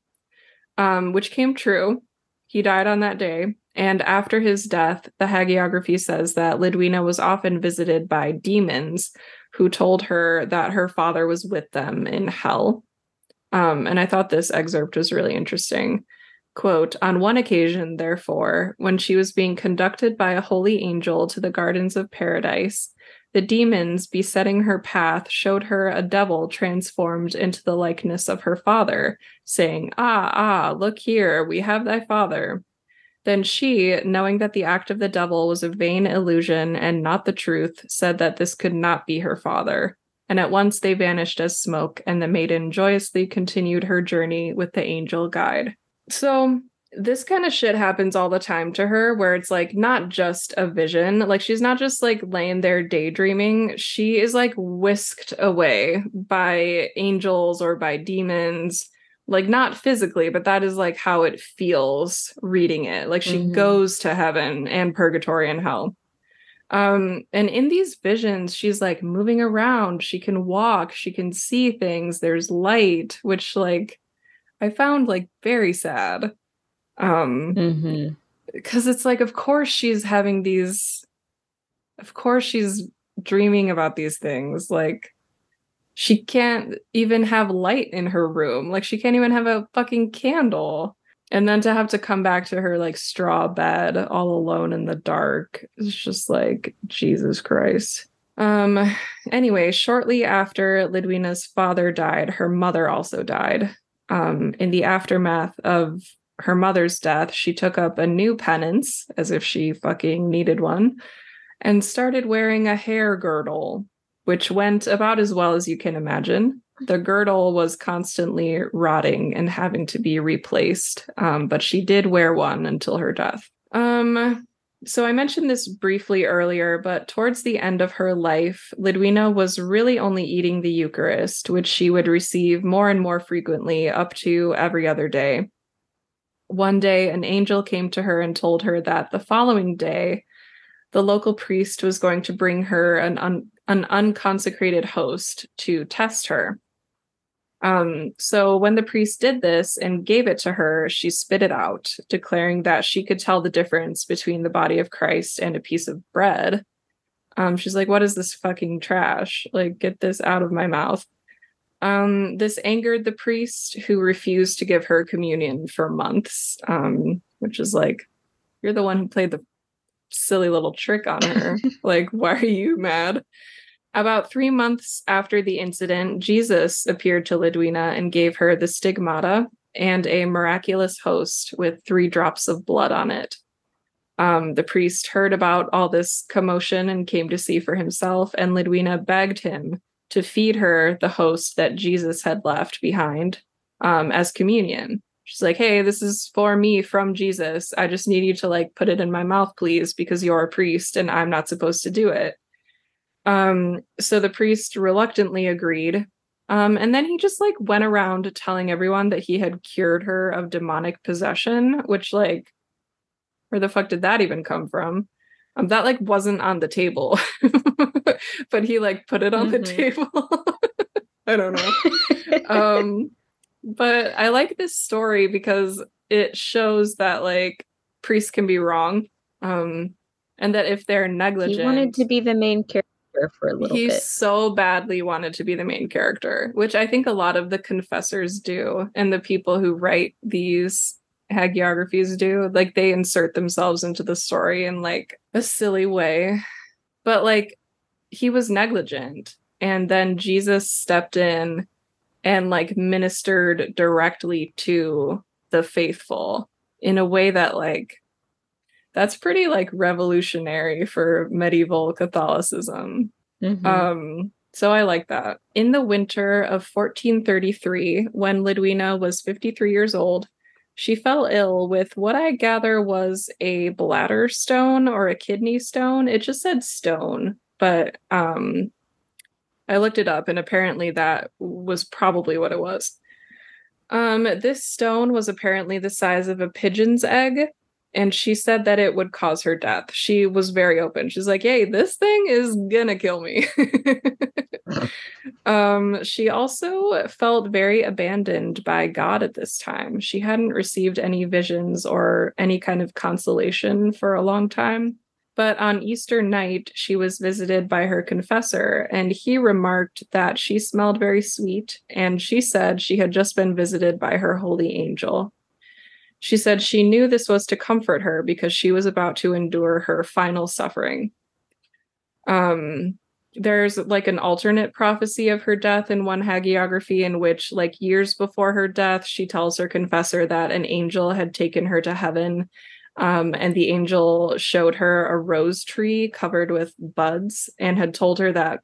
um, which came true. He died on that day. And after his death, the hagiography says that Lidwina was often visited by demons who told her that her father was with them in hell. Um, and I thought this excerpt was really interesting. Quote, on one occasion, therefore, when she was being conducted by a holy angel to the gardens of paradise, the demons besetting her path showed her a devil transformed into the likeness of her father, saying, Ah, ah, look here, we have thy father. Then she, knowing that the act of the devil was a vain illusion and not the truth, said that this could not be her father. And at once they vanished as smoke, and the maiden joyously continued her journey with the angel guide. So this kind of shit happens all the time to her where it's like not just a vision. Like she's not just like laying there daydreaming. She is like whisked away by angels or by demons. Like not physically but that is like how it feels reading it. Like she Mhm. goes to heaven and purgatory and hell. Um and in these visions she's like moving around. She can walk. She can see things. There's light which like i found like very sad um Mm-hmm. because it's like of course she's having these of course she's dreaming about these things. Like she can't even have light in her room. Like she can't even have a fucking candle. And then to have to come back to her like straw bed all alone in the dark it's just like jesus christ. Um anyway shortly after lidwina's father died her mother also died um in the aftermath of her mother's death, she took up a new penance, as if she fucking needed one, and started wearing a hair girdle, which went about as well as you can imagine. The girdle was constantly rotting and having to be replaced, um, but she did wear one until her death. Um, so I mentioned this briefly earlier, but towards the end of her life, Lidwina was really only eating the Eucharist, which she would receive more and more frequently, up to every other day one day an angel came to her and told her that the following day the local priest was going to bring her an un- an unconsecrated host to test her. Um so when the priest did this and gave it to her she spit it out declaring that she could tell the difference between the body of Christ and a piece of bread. Um she's like what is this fucking trash? Like get this out of my mouth um, this angered the priest who refused to give her communion for months, um, which is like, you're the one who played the silly little trick on her. (laughs) like, why are you mad? About three months after the incident, Jesus appeared to Lidwina and gave her the stigmata and a miraculous host with three drops of blood on it. Um, the priest heard about all this commotion and came to see for himself, and Lidwina begged him to feed her the host that Jesus had left behind um, as communion. She's like, hey, this is for me from Jesus. I just need you to like put it in my mouth, please, because you're a priest and I'm not supposed to do it. Um, so the priest reluctantly agreed. Um, and then he just like went around telling everyone that he had cured her of demonic possession, which like, where the fuck did that even come from? Um, that like wasn't on the table, (laughs) but he like put it on the Mhm. table. (laughs) I don't know. um, but I like this story because it shows that like priests can be wrong, um, and that if they're negligent, he wanted to be the main character for a little he bit. so badly wanted to be the main character, which I think a lot of the confessors do, and the people who write these hagiographies do. Like they insert themselves into the story in like a silly way. But like he was negligent. And then Jesus stepped in and like ministered directly to the faithful in a way that like that's pretty like revolutionary for medieval Catholicism. Mm-hmm. Um so I like that. In the winter of 1433, when Lidwina was 53 years old, she fell ill with what I gather was a bladder stone or a kidney stone. It just said stone, but um I looked it up and apparently that was probably what it was. Um this stone was apparently the size of a pigeon's egg and she said that it would cause her death. She was very open. She's like, "Hey, this thing is gonna kill me." (laughs) um, she also felt very abandoned by God at this time. She hadn't received any visions or any kind of consolation for a long time. But on Easter night, she was visited by her confessor, and he remarked that she smelled very sweet, and she said she had just been visited by her holy angel. She said she knew this was to comfort her because she was about to endure her final suffering. Um, there's like an alternate prophecy of her death in one hagiography in which like years before her death she tells her confessor that an angel had taken her to heaven um, and the angel showed her a rose tree covered with buds and had told her that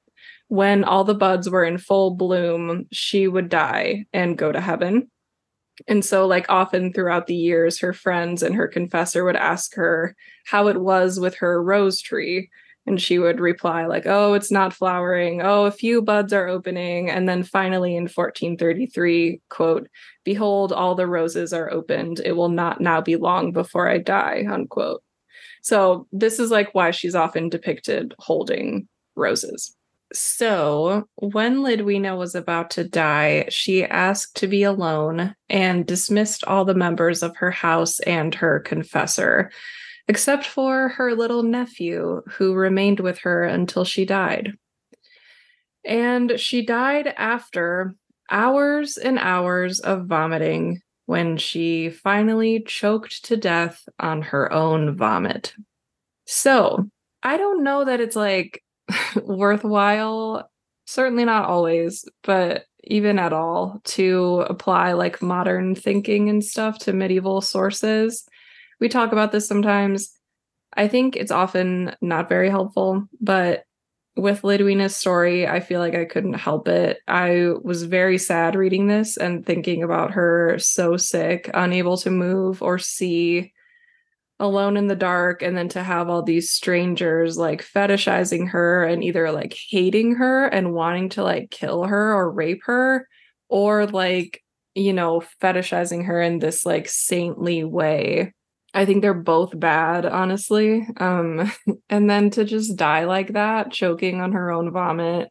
when all the buds were in full bloom she would die and go to heaven and so, like, often throughout the years, her friends and her confessor would ask her how it was with her rose tree. And she would reply, like, oh, it's not flowering. Oh, a few buds are opening. And then finally in 1433, quote, behold, all the roses are opened. It will not now be long before I die, unquote. So, this is like why she's often depicted holding roses. So, when Lidwina was about to die, she asked to be alone and dismissed all the members of her house and her confessor, except for her little nephew, who remained with her until she died. And she died after hours and hours of vomiting when she finally choked to death on her own vomit. So, I don't know that it's like (laughs) worthwhile certainly not always but even at all to apply like modern thinking and stuff to medieval sources we talk about this sometimes i think it's often not very helpful but with Lidwina's story, I feel like I couldn't help it. I was very sad reading this and thinking about her so sick, unable to move or see, alone in the dark and then to have all these strangers like fetishizing her and either like hating her and wanting to like kill her or rape her or like you know fetishizing her in this like saintly way. I think they're both bad honestly. Um (laughs) and then to just die like that choking on her own vomit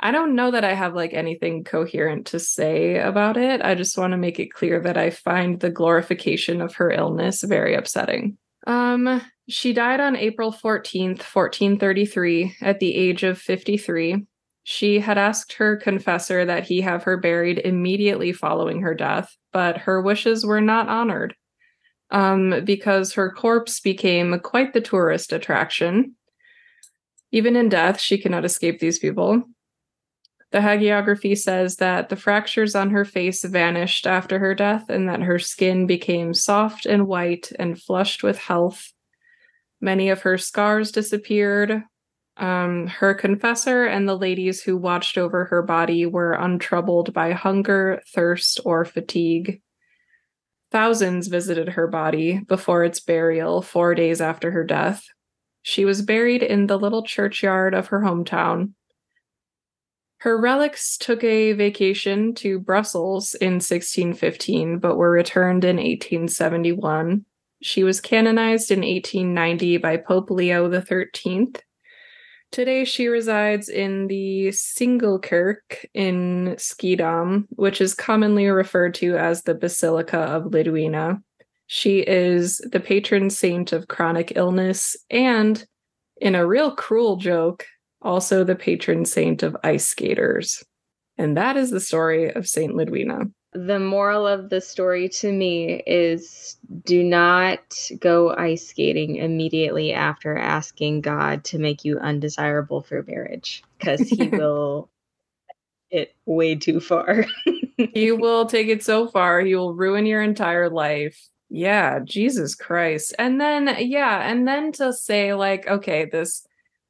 I don't know that I have like anything coherent to say about it. I just want to make it clear that I find the glorification of her illness very upsetting. Um, she died on April 14th, 1433, at the age of 53. She had asked her confessor that he have her buried immediately following her death, but her wishes were not honored um, because her corpse became quite the tourist attraction. Even in death, she cannot escape these people. The hagiography says that the fractures on her face vanished after her death and that her skin became soft and white and flushed with health. Many of her scars disappeared. Um, her confessor and the ladies who watched over her body were untroubled by hunger, thirst, or fatigue. Thousands visited her body before its burial four days after her death. She was buried in the little churchyard of her hometown. Her relics took a vacation to Brussels in 1615, but were returned in 1871. She was canonized in 1890 by Pope Leo XIII. Today, she resides in the Singekirk in Schiedam, which is commonly referred to as the Basilica of Lidwina. She is the patron saint of chronic illness and, in a real cruel joke, also the patron saint of ice skaters. And that is the story of Saint Lidwina. the moral of the story to me is do not go ice skating immediately after asking God to make you undesirable for marriage because he (laughs) will it way too far. (laughs) he will take it so far, he will ruin your entire life. Yeah, Jesus Christ. And then, yeah, and then to say, like, okay, this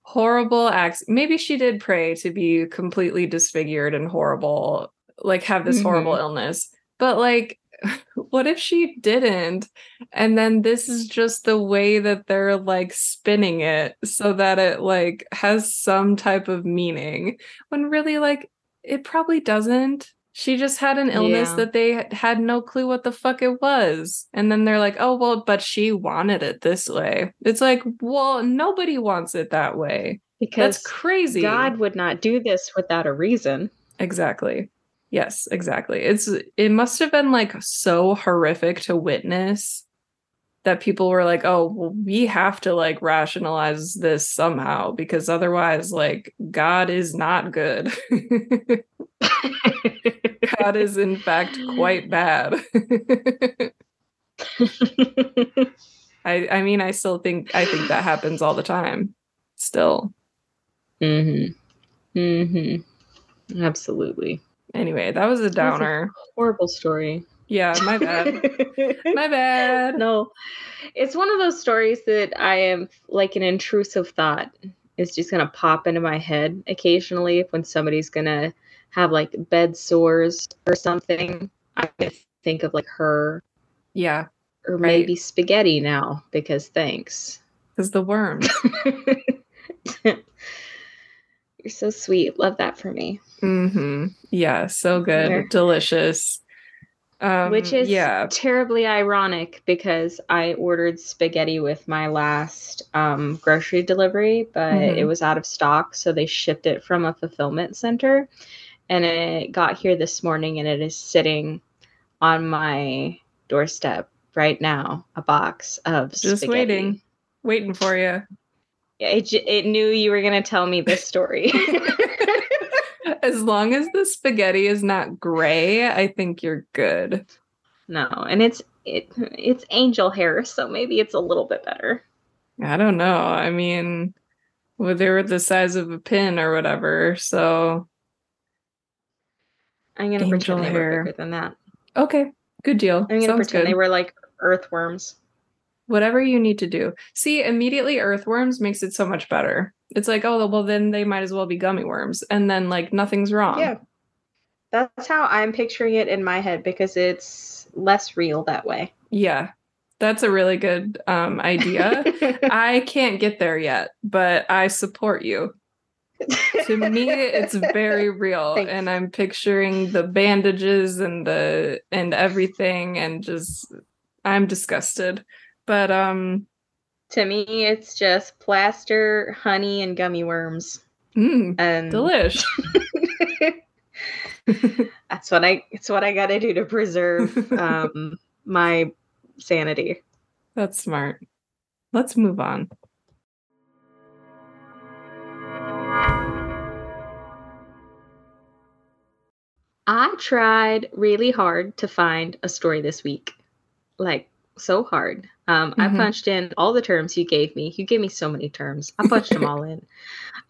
horrible acts, maybe she did pray to be completely disfigured and horrible like have this mm-hmm. horrible illness. But like (laughs) what if she didn't? And then this is just the way that they're like spinning it so that it like has some type of meaning when really like it probably doesn't. She just had an illness yeah. that they had no clue what the fuck it was. And then they're like, oh, well, but she wanted it this way. It's like, well, nobody wants it that way. Because That's crazy. God would not do this without a reason. Exactly. Yes, exactly. It's it must have been like so horrific to witness that people were like, "Oh, well, we have to like rationalize this somehow because otherwise like God is not good." (laughs) God is in fact quite bad. (laughs) I I mean, I still think I think that happens all the time. Still. Mhm. Mhm. Absolutely. Anyway, that was a downer. A horrible story. Yeah, my bad. (laughs) my bad. No, it's one of those stories that I am like an intrusive thought is just gonna pop into my head occasionally when somebody's gonna have like bed sores or something. I think of like her. Yeah. Or right. maybe spaghetti now because thanks. Because the worms. (laughs) You're so sweet. Love that for me. Mm-hmm. Yeah, so good. Delicious. Um, Which is yeah. terribly ironic because I ordered spaghetti with my last um, grocery delivery, but mm-hmm. it was out of stock. So they shipped it from a fulfillment center. And it got here this morning and it is sitting on my doorstep right now a box of just spaghetti. waiting waiting for you it, it knew you were going to tell me this story. (laughs) as long as the spaghetti is not gray, I think you're good. No, and it's it it's angel hair, so maybe it's a little bit better. I don't know. I mean, well, they were the size of a pin or whatever, so I'm gonna angel pretend they hair. were bigger than that. Okay, good deal. I'm gonna Sounds pretend good. they were like earthworms whatever you need to do. See, immediately earthworms makes it so much better. It's like, oh, well, then they might as well be gummy worms. And then, like, nothing's wrong. Yeah. That's how I'm picturing it in my head because it's less real that way. Yeah. That's a really good um, idea. (laughs) I can't get there yet, but I support you. to me it's very real Thanks. and i'm picturing the bandages and the and everything and just i'm disgusted but um to me it's just plaster, honey, and gummy worms. Mm, and delish. (laughs) (laughs) that's what I it's what I gotta do to preserve (laughs) um my sanity. That's smart. Let's move on. I tried really hard to find a story this week. Like so hard. Um, mm-hmm. I punched in all the terms you gave me. You gave me so many terms. I punched them all in.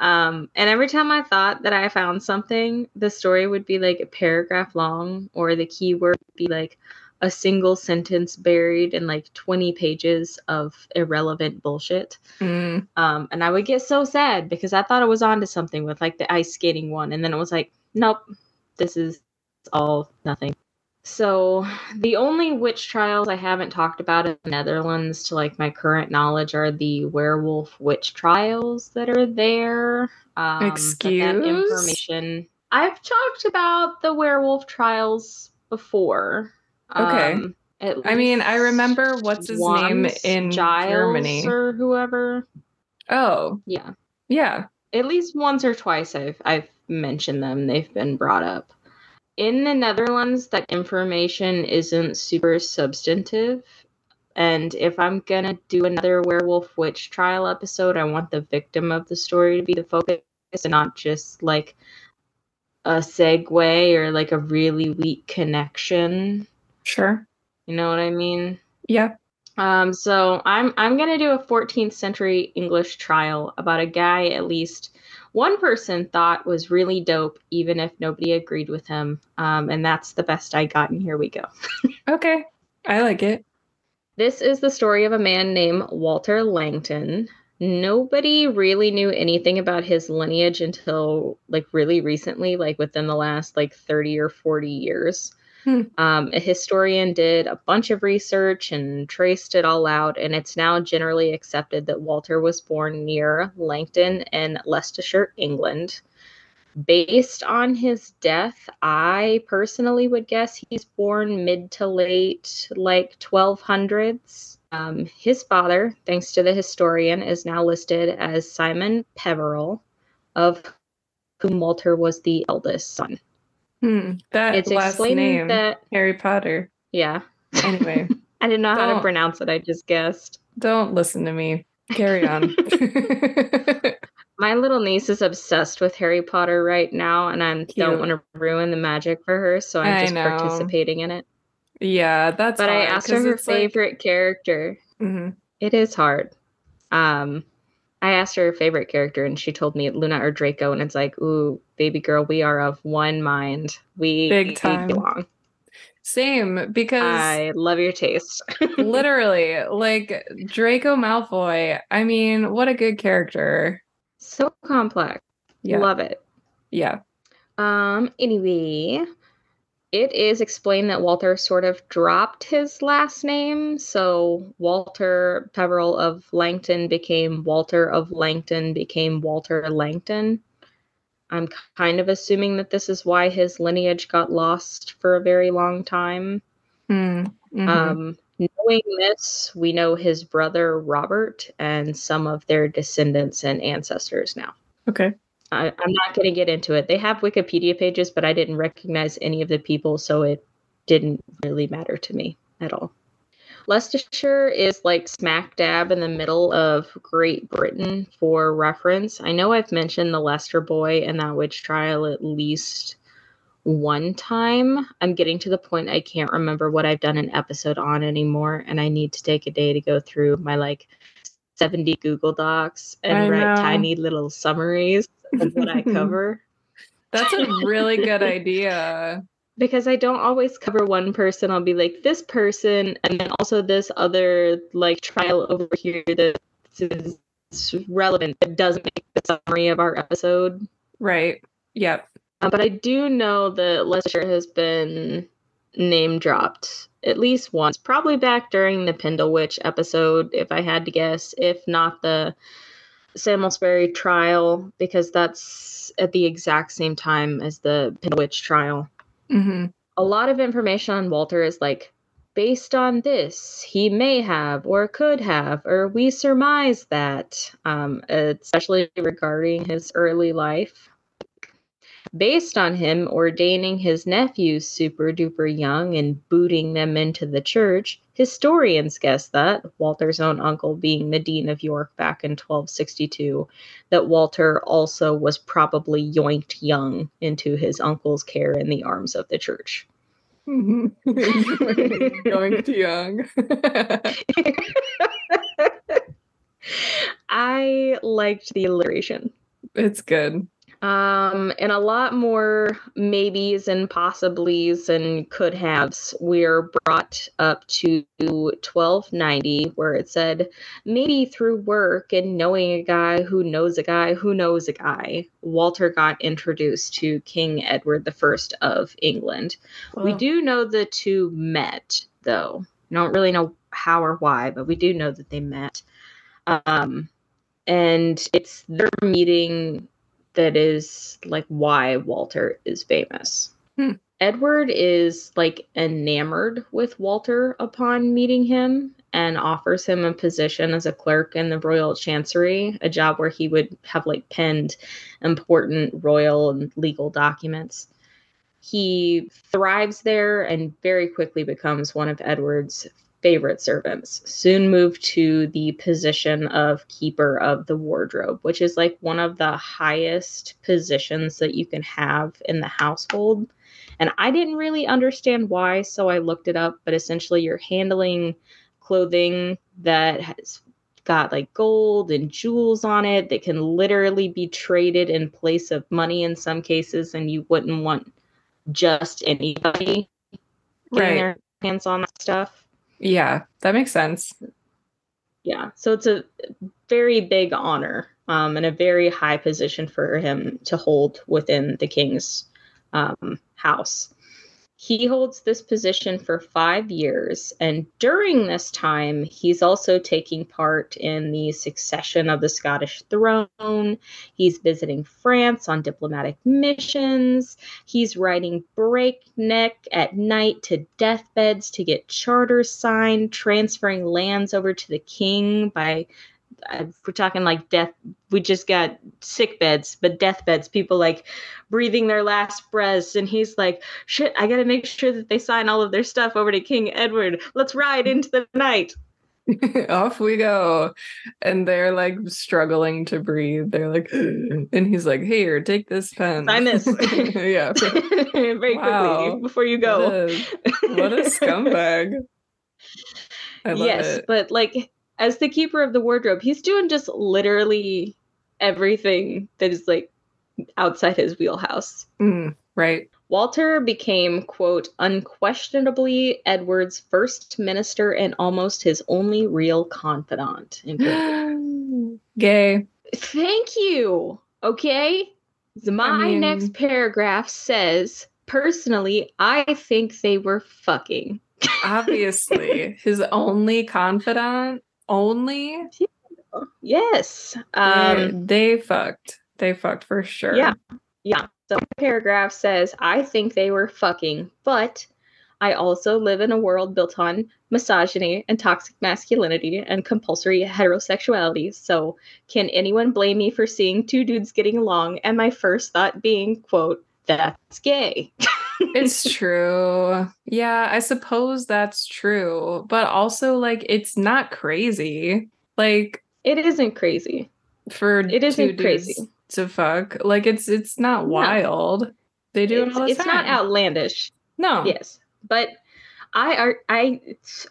Um, and every time I thought that I found something, the story would be like a paragraph long, or the keyword would be like a single sentence buried in like 20 pages of irrelevant bullshit. Mm. Um, and I would get so sad because I thought I was onto something with like the ice skating one. And then it was like, nope, this is all nothing. So the only witch trials I haven't talked about in the Netherlands to like my current knowledge are the werewolf witch trials that are there. Um, Excuse that information. I've talked about the werewolf trials before. Okay. Um, I mean, I remember what's his name in Giles Germany or whoever. Oh, yeah, yeah. At least once or twice I've I've mentioned them. They've been brought up in the Netherlands, that information isn't super substantive. And if I'm gonna do another werewolf witch trial episode, I want the victim of the story to be the focus and not just like a segue or like a really weak connection. Sure. You know what I mean? Yeah. Um, so I'm I'm gonna do a 14th century English trial about a guy at least one person thought was really dope, even if nobody agreed with him. Um, and that's the best I got, and here we go. (laughs) okay, I like it. This is the story of a man named Walter Langton. Nobody really knew anything about his lineage until like really recently, like within the last like 30 or 40 years. Hmm. Um, a historian did a bunch of research and traced it all out, and it's now generally accepted that Walter was born near Langton in Leicestershire, England. Based on his death, I personally would guess he's born mid to late, like 1200s. Um, his father, thanks to the historian, is now listed as Simon Peveril, of whom Walter was the eldest son. Hmm, that it's last name, that Harry Potter. Yeah. Anyway, (laughs) I didn't know how to pronounce it. I just guessed. Don't listen to me. Carry on. (laughs) My little niece is obsessed with Harry Potter right now, and I don't want to ruin the magic for her, so I'm just participating in it. Yeah, that's. But hard, I asked her her favorite like... character. Mm-hmm. It is hard. Um, I asked her, her favorite character, and she told me Luna or Draco, and it's like, ooh, baby girl, we are of one mind. We big time belong. Same because I love your taste. (laughs) literally, like Draco Malfoy. I mean, what a good character. So complex. Yeah. Love it. Yeah. Um. Anyway, it is explained that Walter sort of dropped his last name. So Walter Peveril of Langton became Walter of Langton, became Walter Langton. I'm kind of assuming that this is why his lineage got lost for a very long time. Mm, mm-hmm. um, knowing this, we know his brother Robert and some of their descendants and ancestors now. Okay. I, am not going to get into it. They have Wikipedia pages, but I didn't recognize any of the people, so it didn't really matter to me at all. Leicestershire is like smack dab in the middle of Great Britain for reference. I know I've mentioned the Leicester boy and that witch trial at least one time. I'm getting to the point I can't remember what I've done an episode on anymore, and I need to take a day to go through my like 70 Google Docs and write tiny little summaries of what I (laughs) cover. That's a really good idea. Because I don't always cover one person. I'll be like, this person, and then also this other like trial over here that is relevant that doesn't make the summary of our episode. Right. Yep. Uh, but I do know that Leicestershire has been name dropped at least once, probably back during the Pendle Witch episode, if I had to guess, if not the Samlesbury trial, because that's at the exact same time as the Pendle Witch trial. Mm-hmm. A lot of information on Walter is like, based on this, he may have or could have, or we surmise that, um, especially regarding his early life based on him ordaining his nephews super duper young and booting them into the church. Historians guess that, Walter's own uncle being the Dean of York back in 1262, that Walter also was probably yoinked young into his uncle's care in the arms of the church. (laughs) yoinked young. (laughs) I liked the alliteration. It's good. Um, and a lot more maybes and possiblies and could haves were brought up to 1290, where it said maybe through work and knowing a guy who knows a guy who knows a guy, Walter got introduced to King Edward I of England. We do know the two met, though. Don't really know how or why, but we do know that they met. Um, and it's their meeting that is like why Walter is famous. Hmm. Edward is like enamored with Walter upon meeting him and offers him a position as a clerk in the royal chancery, a job where he would have like penned important royal and legal documents. He thrives there and very quickly becomes one of Edward's favorite servants, soon moved to the position of keeper of the wardrobe, which is like one of the highest positions that you can have in the household. And I didn't really understand why, so I looked it up. But essentially, you're handling clothing that has got like gold and jewels on it that can literally be traded in place of money in some cases, and you wouldn't want just anybody getting Right. their hands on that stuff. Yeah, that makes sense. Yeah, so it's a very big honor um, and a very high position for him to hold within the king's um, house. He holds this position for five years, and during this time, he's also taking part in the succession of the Scottish throne. He's visiting France on diplomatic missions. He's riding breakneck at night to deathbeds to get charters signed, transferring lands over to the king by we're talking like death we just got sick beds but deathbeds people like breathing their last breaths and he's like shit i gotta make sure that they sign all of their stuff over to king edward let's ride into the night (laughs) Off we go. And they're like struggling to breathe. They're like, (gasps) and he's like, here, take this pen. Sign this. (laughs) yeah. (laughs) very Wow. quickly before you go What a, what a scumbag. I love yes it. but like as the keeper of the wardrobe he's doing just literally everything that is like outside his wheelhouse Mm, right. Walter became, quote, unquestionably Edward's first minister and almost his only real confidant. (gasps) Gay. Thank you. Okay. My mean- next paragraph says, personally, I think they were fucking. (laughs) Obviously, his only confidant. Only. Yes. Um, Um, they fucked. They fucked for sure. Yeah. Yeah. So paragraph says, I think they were fucking, but I also live in a world built on misogyny and toxic masculinity and compulsory heterosexuality. So can anyone blame me for seeing two dudes getting along? And my first thought being, quote, that's gay. (laughs) It's true. Yeah, I suppose that's true. But also, like, it's not crazy. Like, It isn't crazy. for It isn't crazy. to fuck. Like, it's it's not No. wild. They do it It's, all the it's not outlandish. No. Yes, but I are I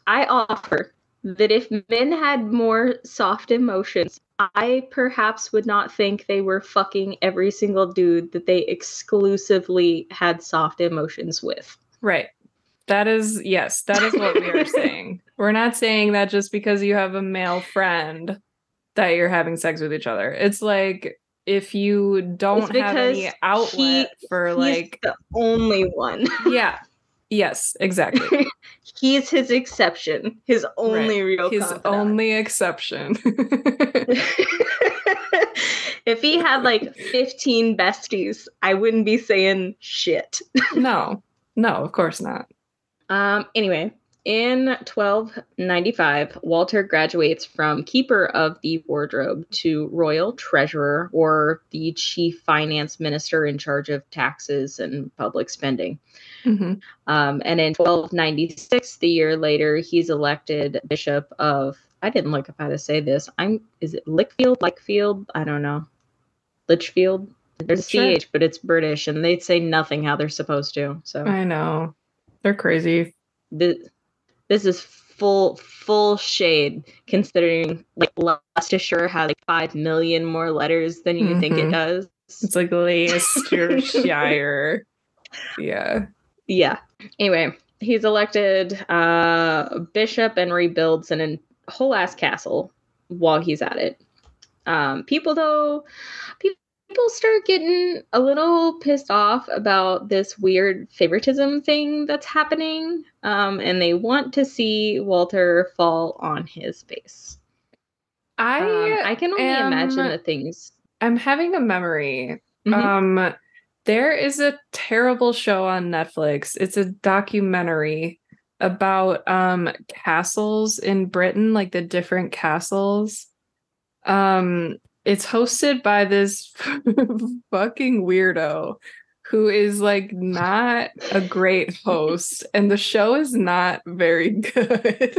I offer that if men had more soft emotions, I perhaps would not think they were fucking every single dude that they exclusively had soft emotions with. Right. That is yes, that is what we are (laughs) saying. We're not saying that just because you have a male friend that you're having sex with each other. It's like if you don't have any outlet he- for like the only one. yeah. Yes, exactly. (laughs) He's his exception. His only real His confidant. only exception. (laughs) if he had like 15 besties, I wouldn't be saying shit. no. No, of course not. Um, anyway, in 1295, Walter graduates from Keeper of the Wardrobe to Royal Treasurer or the Chief Finance Minister in charge of taxes and public spending. Mhm. Um, and in 1296, the year later, he's elected Bishop of. I didn't look up how to say this. I'm. Is it Lickfield? Lickfield? I don't know. Lichfield. There's a Sure. ch, but it's British, and they say nothing how they're supposed to. So I know. They're crazy. this, this is full full shade considering like Leicestershire has like five million more letters than you think it Mhm. does. It's like Leicestershire. (laughs) yeah. Yeah. Anyway, he's elected uh bishop and rebuilds an en- whole ass castle while he's at it. Um people though pe- people start getting a little pissed off about this weird favoritism thing that's happening. Um and they want to see Walter fall on his face. I Um, I can only imagine the things. I'm having a memory. Mhm. Um there is a terrible show on Netflix. It's a documentary about um castles in Britain, like the different castles. Um it's hosted by this (laughs) fucking weirdo. who is like not a great host, and the show is not very good.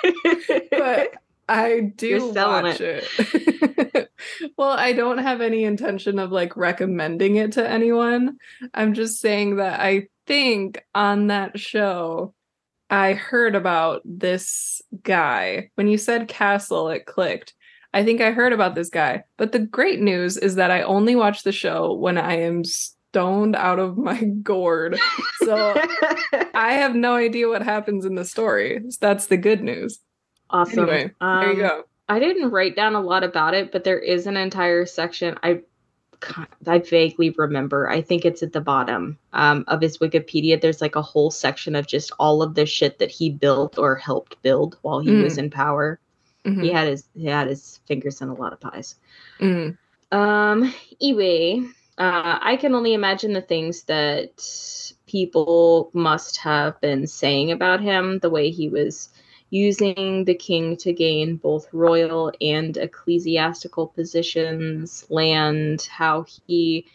(laughs) but I do watch it. it. (laughs) well, I don't have any intention of like recommending it to anyone. I'm just saying that I think on that show, I heard about this guy. When you said castle, it clicked. I think I heard about this guy. But the great news is that I only watch the show when I am stoned out of my gourd. (laughs) So I have no idea what happens in the story. that's the good news. Awesome. Anyway, um, there you um, go. I didn't write down a lot about it, but there is an entire section. I I vaguely remember. I think it's at the bottom um, of his Wikipedia. There's like a whole section of just all of the shit that he built or helped build while he mm. was in power. Mm-hmm. He had his he had his fingers in a lot of pies. Mm. Um. Anyway, uh, I can only imagine the things that people must have been saying about him. The way he was using the king to gain both royal and ecclesiastical positions, land, how he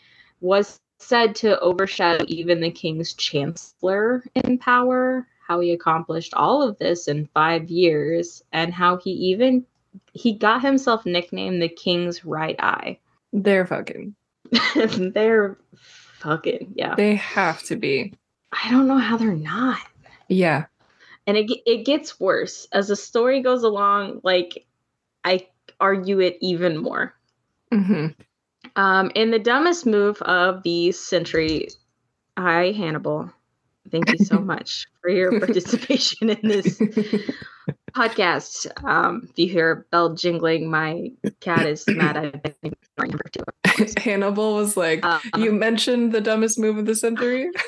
was said to overshadow even the king's chancellor in power, how he accomplished all of this in 5 years and how he even he got himself nicknamed the king's right eye. (laughs) They're fucking. they're fucking, yeah. They have to be. I don't know how they're not. Yeah and it it gets worse as the story goes along. Like I argue it even more. Mm-hmm. Um, in the dumbest move of the century, hi Hannibal. Thank you so much for your (laughs) participation in this podcast. Um, if you hear a bell jingling, my cat is mad. I've been number two. Hannibal was like, um, "You mentioned the dumbest move of the century." (laughs)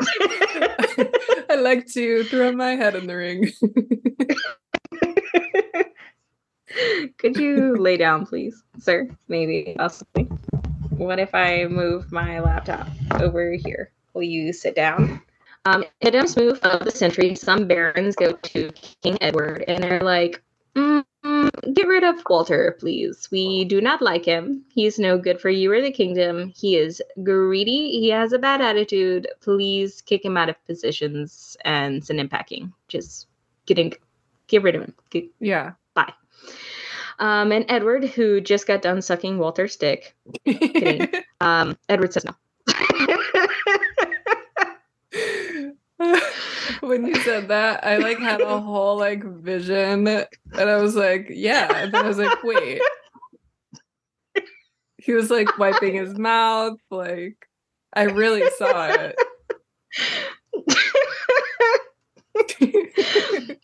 (laughs) I like to throw my head in the ring. Could you lay down, please, sir? Maybe, possibly. What if I move my laptop over here? Will you sit down? Um, Adam's move of the century, some barons go to King Edward and they're like, mm, get rid of Walter, please. We do not like him. He's no good for you or the kingdom. He is greedy. He has a bad attitude. Please kick him out of positions and send him packing. Just getting, get rid of him. Get, yeah. Bye. Um, and Edward, who just got done sucking Walter's dick. (laughs) um, Edward says no. When you said that, I like had a (laughs) whole like vision and I was like, yeah. And then I was like, wait. He was like wiping his mouth, like I really saw it. (laughs)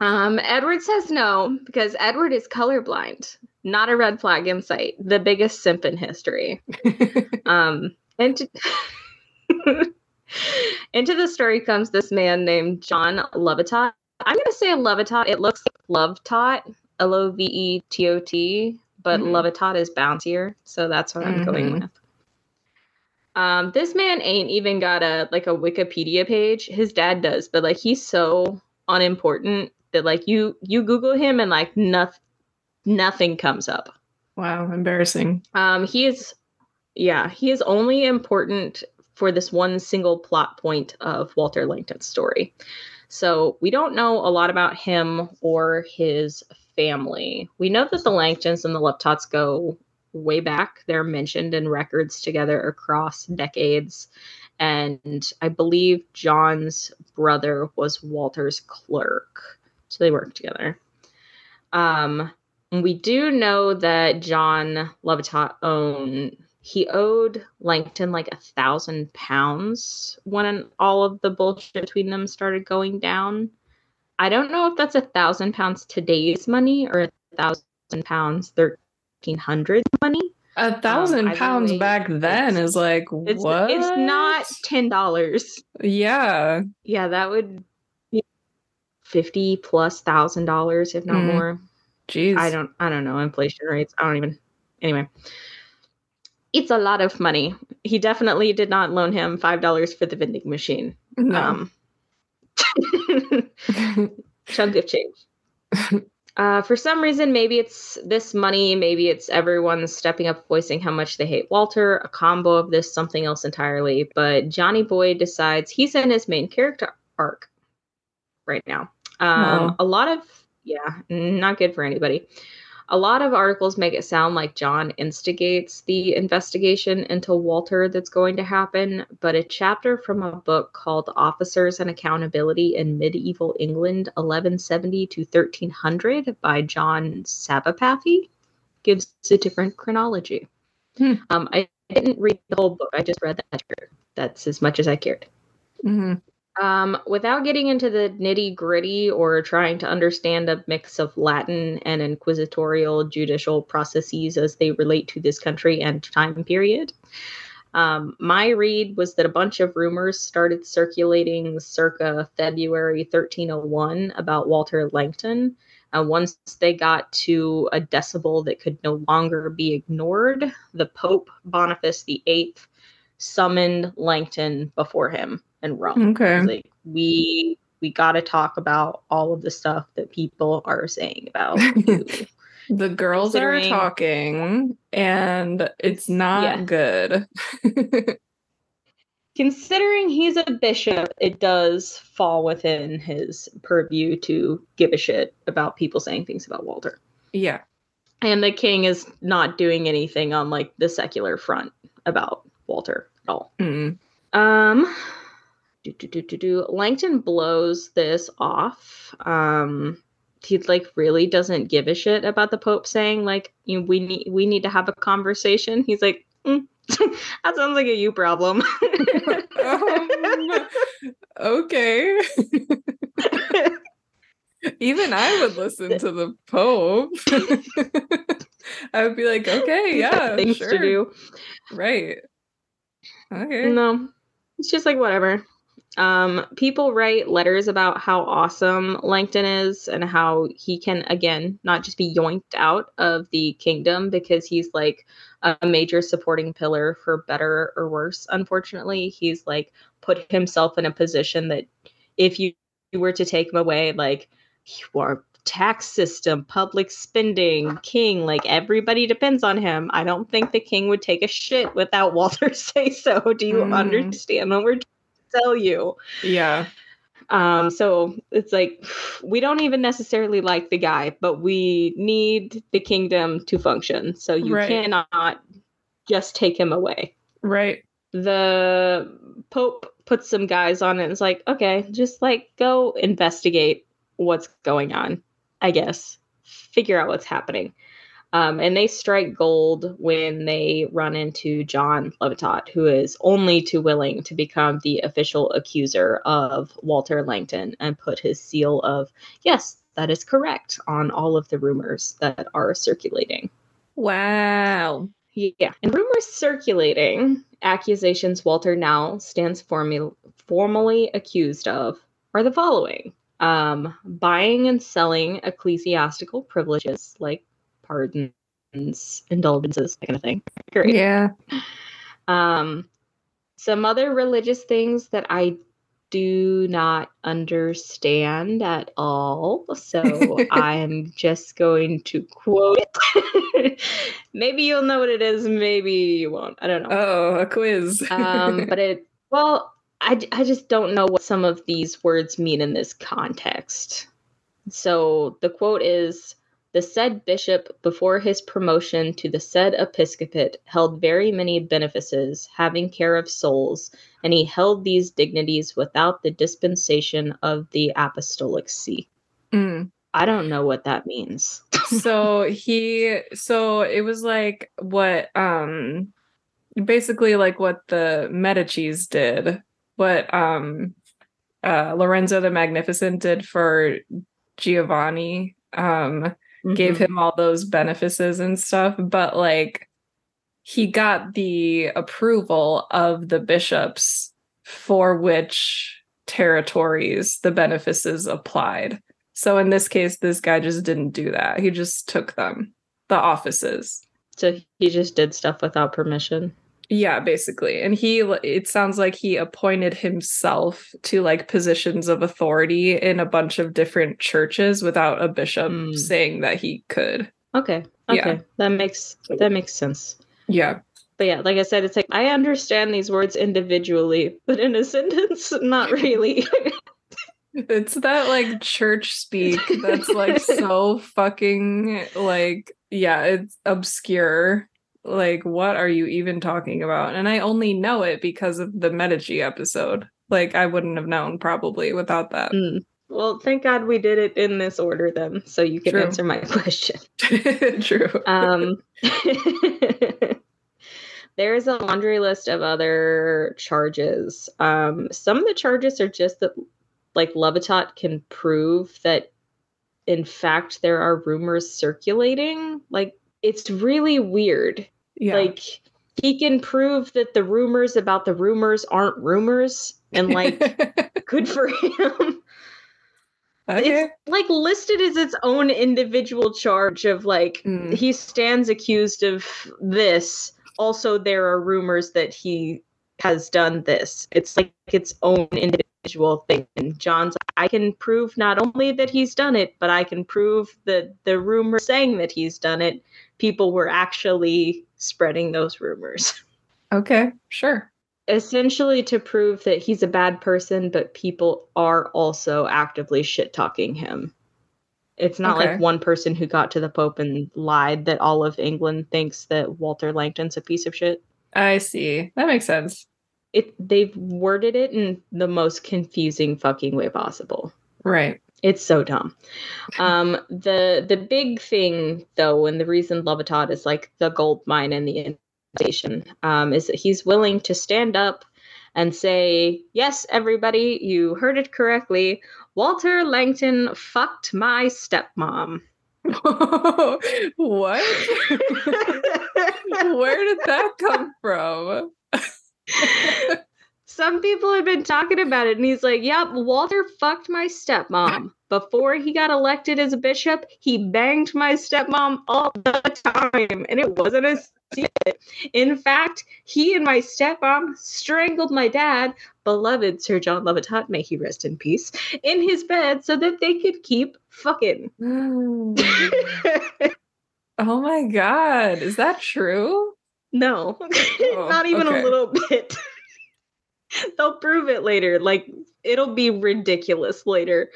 um, Edward says no because Edward is colorblind. Not a red flag in sight. The biggest simp in history. (laughs) um, and to- into the story comes this man named John Lovetot. I'm going to say Lovetot. It looks like Love Tot, L O V E T O T, but mm-hmm. Lovetot is bouncier. So that's what I'm mm-hmm. going with. Um, this man ain't even got a like a Wikipedia page. His dad does, but like he's so unimportant that like you you Google him and like nothing nothing comes up. Wow, embarrassing. Um, he is yeah, he is only important for this one single plot point of Walter Langton's story. So we don't know a lot about him or his family. We know that the Langtons and the Lovetots go way back. They're mentioned in records together across decades. And I believe John's brother was Walter's clerk. So they work together. Um, we do know that John Lovetot owned he owed Langton like a thousand pounds when all of the bullshit between them started going down. I don't know if that's a thousand pounds today's money or a thousand pounds thirteen hundred money. A thousand um, pounds back then is like it's, what? It's not ten dollars. Yeah, yeah, that would be fifty plus thousand dollars, if not mm. more. Jeez, I don't, I don't know inflation rates. I don't even. Anyway, it's a lot of money. He definitely did not loan him five dollars for the vending machine. No. Um, (laughs) chunk of change. Uh, for some reason, maybe it's this money, maybe it's everyone stepping up, voicing how much they hate Walter, a combo of this, something else entirely. But Johnny Boy decides he's in his main character arc right now. Um, A lot of, yeah, not good for anybody. A lot of articles make it sound like John instigates the investigation into Walter that's going to happen, but a chapter from a book called Officers and Accountability in Medieval England 1170 to 1300 by John Sabapathy gives a different chronology. Hmm. Um, I didn't read the whole book, I just read that. That's as much as I cared. Mm-hmm. Um, without getting into the nitty gritty or trying to understand a mix of Latin and inquisitorial judicial processes as they relate to this country and time period, um, my read was that a bunch of rumors started circulating circa February 1301 about Walter Langton. Uh, once they got to a decibel that could no longer be ignored, the Pope Boniface VIII summoned Langton before him and Rome. Okay. Like we we got to talk about all of the stuff that people are saying about (laughs) the girls are talking and it's not yeah. good. (laughs) Considering he's a bishop, it does fall within his purview to give a shit about people saying things about Walter. Yeah. And the king is not doing anything on like the secular front about Walter at all. Mm. Um do, do, do, do, do. Langton blows this off. Um, he like really doesn't give a shit about the Pope saying like you know, we need we need to have a conversation. He's like, mm, (laughs) that sounds like a you problem. (laughs) um, okay. (laughs) Even I would listen to the Pope. I would be like, okay, yeah, things sure. to do. Right. Okay. No, it's just like whatever. Um, people write letters about how awesome Langton is and how he can, again, not just be yoinked out of the kingdom because he's like a major supporting pillar for better or worse. Unfortunately, he's like put himself in a position that if you were to take him away, like, you are tax system, public spending, king, like everybody depends on him. I don't think the king would take a shit without (laughs) Walter say so. Do you mm. understand what we're tell you. Yeah. Um, so it's like we don't even necessarily like the guy, but we need the kingdom to function. So you right. cannot just take him away. Right. The Pope puts some guys on it and is like, okay, just like go investigate what's going on, I guess. Figure out what's happening. Um, and they strike gold when they run into John Lovetot, who is only too willing to become the official accuser of Walter Langton and put his seal of, yes, that is correct, on all of the rumors that are circulating. Wow. Yeah. And rumors circulating, accusations Walter now stands formu- formally accused of, are the following um, buying and selling ecclesiastical privileges like pardons, indulgences, that kind of thing. Great. Yeah. Um, some other religious things that I do not understand at all. So (laughs) I'm just going to quote it. (laughs) maybe you'll know what it is, maybe you won't. I don't know. Oh, a quiz. um, (laughs) but it, well, I, I just don't know what some of these words mean in this context. So the quote is the said bishop, before his promotion to the said episcopate, held very many benefices, having care of souls, and he held these dignities without the dispensation of the apostolic see. Mm. I don't know what that means. (laughs) so he, so it was like what, um, basically like what the Medici's did, what, um, uh, Lorenzo the Magnificent did for Giovanni. Um, mm-hmm. gave him all those benefices and stuff, but like he got the approval of the bishops for which territories the benefices applied. So in this case, this guy just didn't do that. He just took them, the offices. So he just did stuff without permission. Yeah, basically. And he it sounds like he appointed himself to like positions of authority in a bunch of different churches without a bishop mm. saying that he could. Okay. Okay. Yeah. That makes that makes sense. Yeah. But yeah, like I said, it's like I understand these words individually, but in a (laughs) sentence, not really. (laughs) it's that like church speak that's like (laughs) so fucking like yeah, it's obscure like what are you even talking about and i only know it because of the medici episode like i wouldn't have known probably without that mm. well thank god we did it in this order then so you can True. answer my (laughs) question (laughs) True. um (laughs) there's a laundry list of other charges um some of the charges are just that like lovetot can prove that in fact there are rumors circulating like it's really weird. Yeah. Like he can prove that the rumors about the rumors aren't rumors and like (laughs) good for him. Okay. It's like listed as its own individual charge of like mm. he stands accused of this. Also, there are rumors that he has done this. It's like its own individual thing. And John's, I can prove not only that he's done it, but I can prove that the rumor saying that he's done it people were actually spreading those rumors. Okay, sure. Essentially, to prove that he's a bad person, but people are also actively shit talking him. It's not okay. like one person who got to the Pope and lied that all of England thinks that Walter Langton's a piece of shit. I see. That makes sense. It they've worded it in the most confusing fucking way possible. Right. It's so dumb. Um, the the big thing though, and the reason Lovetot is like the gold mine in the station, um, is that he's willing to stand up and say, "Yes, everybody, you heard it correctly. Walter Langton fucked my stepmom." (laughs) what? (laughs) Where did that come from? (laughs) some people had been talking about it, and he's like, Yep, Walter fucked my stepmom. Before he got elected as a bishop, he banged my stepmom all the time, and it wasn't a secret. In fact, he and my stepmom strangled my dad, beloved Sir John Lovetot, may he rest in peace, in his bed so that they could keep fucking. (sighs) (laughs) oh my god, is that true? No, oh, (laughs) not even okay. a little bit. (laughs) They'll prove it later. Like it'll be ridiculous later.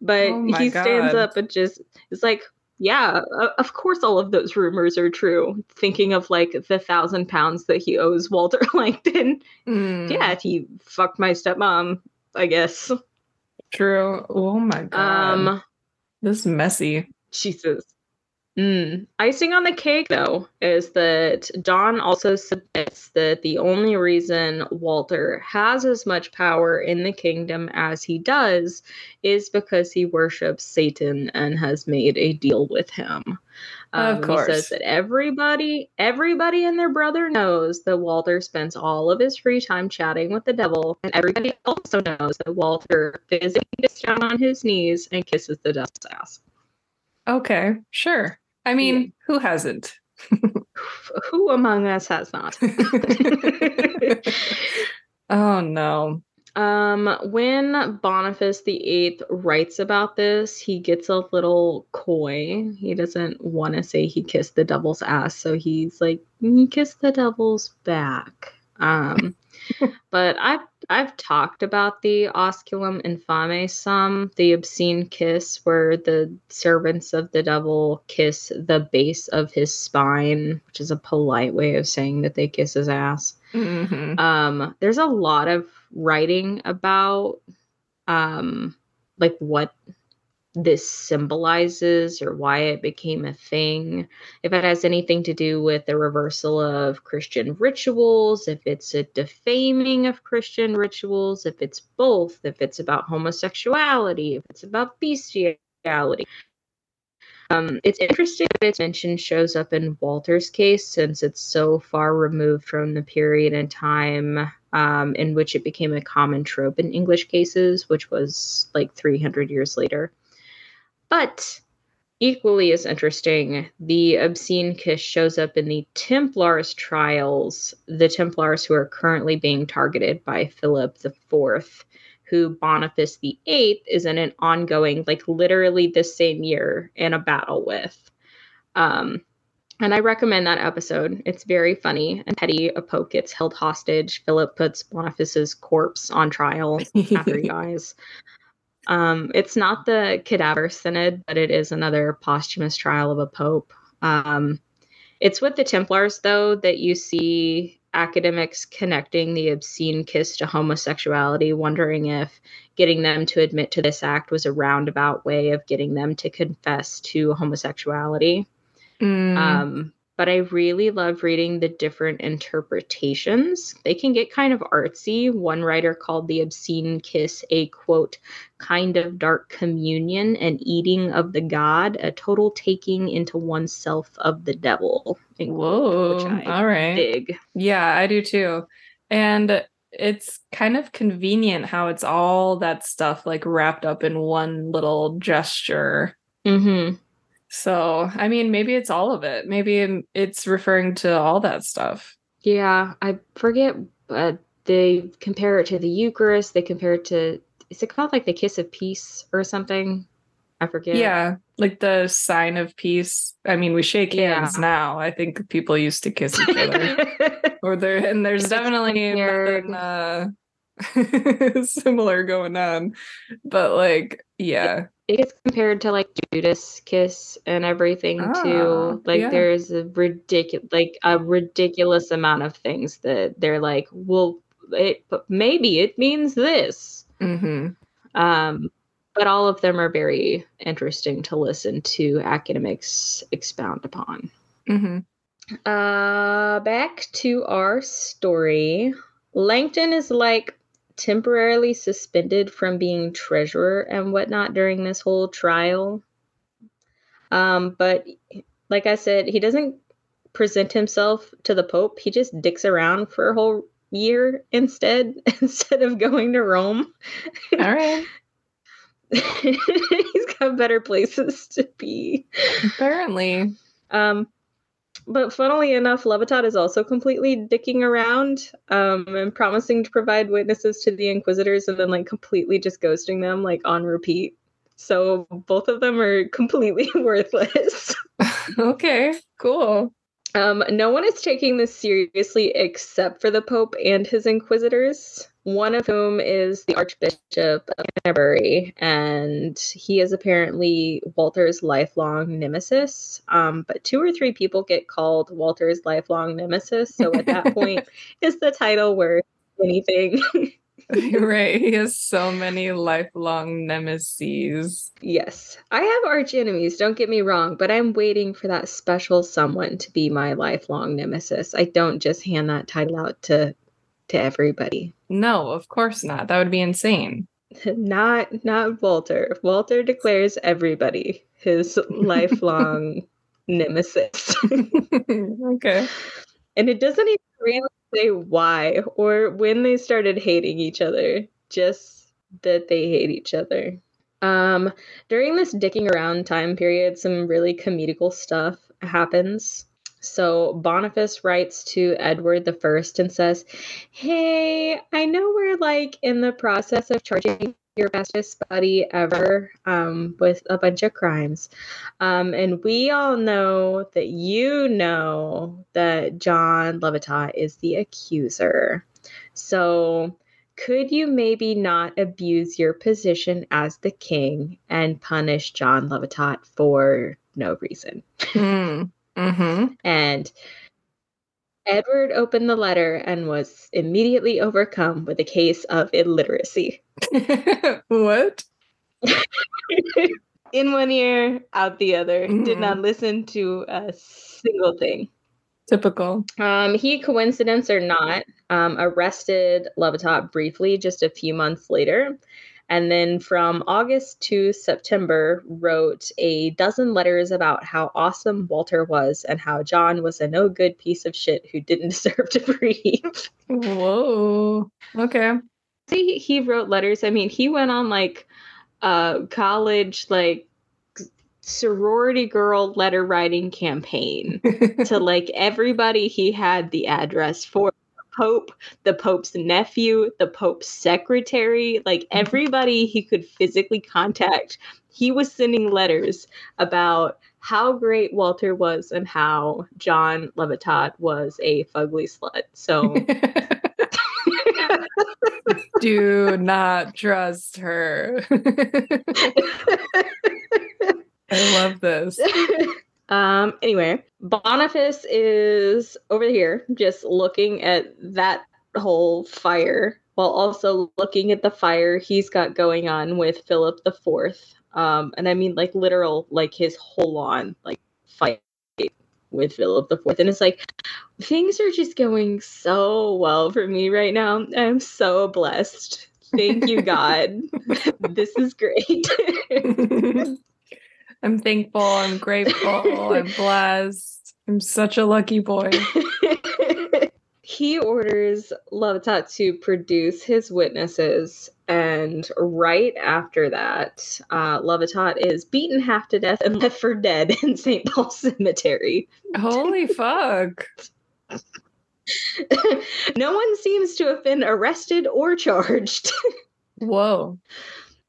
But oh he stands God. up and just is like, yeah, of course all of those rumors are true. Thinking of like the thousand pounds that he owes Walter (laughs) Langton. Mm. Yeah, he fucked my stepmom, I guess. True. Oh my god. Um this is messy. Jesus. Mm. Icing on the cake, though, is that John also submits that the only reason Walter has as much power in the kingdom as he does is because he worships Satan and has made a deal with him. Um, of course. He says that everybody, everybody and their brother knows that Walter spends all of his free time chatting with the devil, and everybody also knows that Walter physically gets down on his knees and kisses the devil's ass. Okay, sure. I mean, yeah. who hasn't? who among us has not? (laughs) oh no. Um, when Boniface the Eighth writes about this, he gets a little coy. He doesn't want to say he kissed the devil's ass, so he's like, he kissed the devil's back. Um, but I've I've talked about the osculum infame some, the obscene kiss where the servants of the devil kiss the base of his spine, which is a polite way of saying that they kiss his ass. Mm-hmm. Um, there's a lot of writing about um like what this symbolizes or why it became a thing, if it has anything to do with the reversal of Christian rituals, if it's a defaming of Christian rituals, if it's both, if it's about homosexuality, if it's about bestiality. Um, it's interesting that its mention shows up in Walter's case since it's so far removed from the period and time um, in which it became a common trope in English cases, which was like 300 years later. But equally as interesting, the obscene kiss shows up in the Templars trials, the Templars who are currently being targeted by Philip IV, who Boniface VIII is in an ongoing, like literally this same year, in a battle with. Um, and I recommend that episode. It's very funny and petty. A pope gets held hostage. Philip puts Boniface's corpse on trial after he (laughs) dies. Um, it's not the cadaver synod, but it is another posthumous trial of a pope. Um, it's with the Templars, though, that you see academics connecting the obscene kiss to homosexuality, wondering if getting them to admit to this act was a roundabout way of getting them to confess to homosexuality. Mm. Um, but I really love reading the different interpretations. They can get kind of artsy. One writer called The Obscene Kiss a quote, kind of dark communion, an eating of the god, a total taking into oneself of the devil. Whoa. all right. Big. Yeah, I do too. And it's kind of convenient how it's all that stuff like wrapped up in one little gesture. Mm-hmm. So, I mean, maybe it's all of it. Maybe it's referring to all that stuff. Yeah, I forget. but they compare it to the Eucharist. They compare it to, is it called like the kiss of peace or something? I forget. Yeah, like the sign of peace. I mean, we shake hands yeah. now. I think people used to kiss each other. (laughs) or there, and there's definitely nothing uh, (laughs) similar going on. But like, yeah it gets compared to like Judas kiss and everything ah, too. Like yeah. there's a ridiculous like a ridiculous amount of things that they're like, well, it maybe it means this. Mm-hmm. Um, but all of them are very interesting to listen to academics expound upon. Mm-hmm. Uh, back to our story. Langton is like temporarily suspended from being treasurer and whatnot during this whole trial. Um, but like I said, he doesn't present himself to the Pope. He just dicks around for a whole year instead, (laughs) instead of going to Rome. All right. (laughs) He's got better places to be. Apparently. Um, but funnily enough, Lovetot is also completely dicking around um, and promising to provide witnesses to the Inquisitors and then like completely just ghosting them like on repeat. So both of them are (laughs) completely (laughs) worthless. okay, cool. Um, no one is taking this seriously except for the Pope and his Inquisitors one of whom is the Archbishop of Canterbury, and he is apparently Walter's lifelong nemesis. Um, but two or three people get called Walter's lifelong nemesis, so at that (laughs) point, is the title worth anything? (laughs) right. He has so many lifelong nemesis. Yes. I have arch enemies, don't get me wrong, but I'm waiting for that special someone to be my lifelong nemesis. I don't just hand that title out to to everybody. No, of course not. That would be insane. (laughs) not not Walter. Walter declares everybody his (laughs) lifelong nemesis. (laughs) okay. And it doesn't even really say why or when they started hating each other, just that they hate each other. Um, during this dicking around time period, some really comedical stuff happens. So Boniface writes to Edward the First and says, Hey, I know we're like in the process of charging your bestest buddy ever um, with a bunch of crimes. Um, and we all know that you know that John Lovetot is the accuser. So could you maybe not abuse your position as the king and punish John Lovetot for no reason? Mm. Mm-hmm. And Edward opened the letter and was immediately overcome with a case of illiteracy. (laughs) what? (laughs) In one ear, out the other. Mm-hmm. Did not listen to a single thing. Typical. Um, he, coincidence or not, um, arrested Lovetot briefly just a few months later and then from August to September, wrote a dozen letters about how awesome Walter was and how John was a no good piece of shit who didn't (laughs) deserve to breathe. Whoa. Okay. See, he wrote letters. I mean, he went on like uh college like sorority girl letter writing campaign (laughs) to like everybody he had the address for Pope, the Pope's nephew, the Pope's secretary, like Mm-hmm. everybody he could physically contact. He was sending letters about how great Walter was and how John Lovetot was a fugly slut. So (laughs) Do not trust her. (laughs) I love this. (laughs) um anyway, Boniface is over here just looking at that whole fire while also looking at the fire he's got going on with Philip the Fourth. Um and I mean like literal like his whole on like fight with Philip the Fourth. And it's like things are just going so well for me right now. I'm so blessed. Thank you, (laughs) God. this is great. (laughs) (laughs) I'm thankful. I'm grateful. I'm (laughs) blessed. I'm such a lucky boy. (laughs) he orders Lovetot to produce his witnesses, and right after that, uh, Lovetot is beaten half to death and left for dead in St. Paul (laughs) Cemetery. Holy fuck. no one seems to have been arrested or charged. Whoa.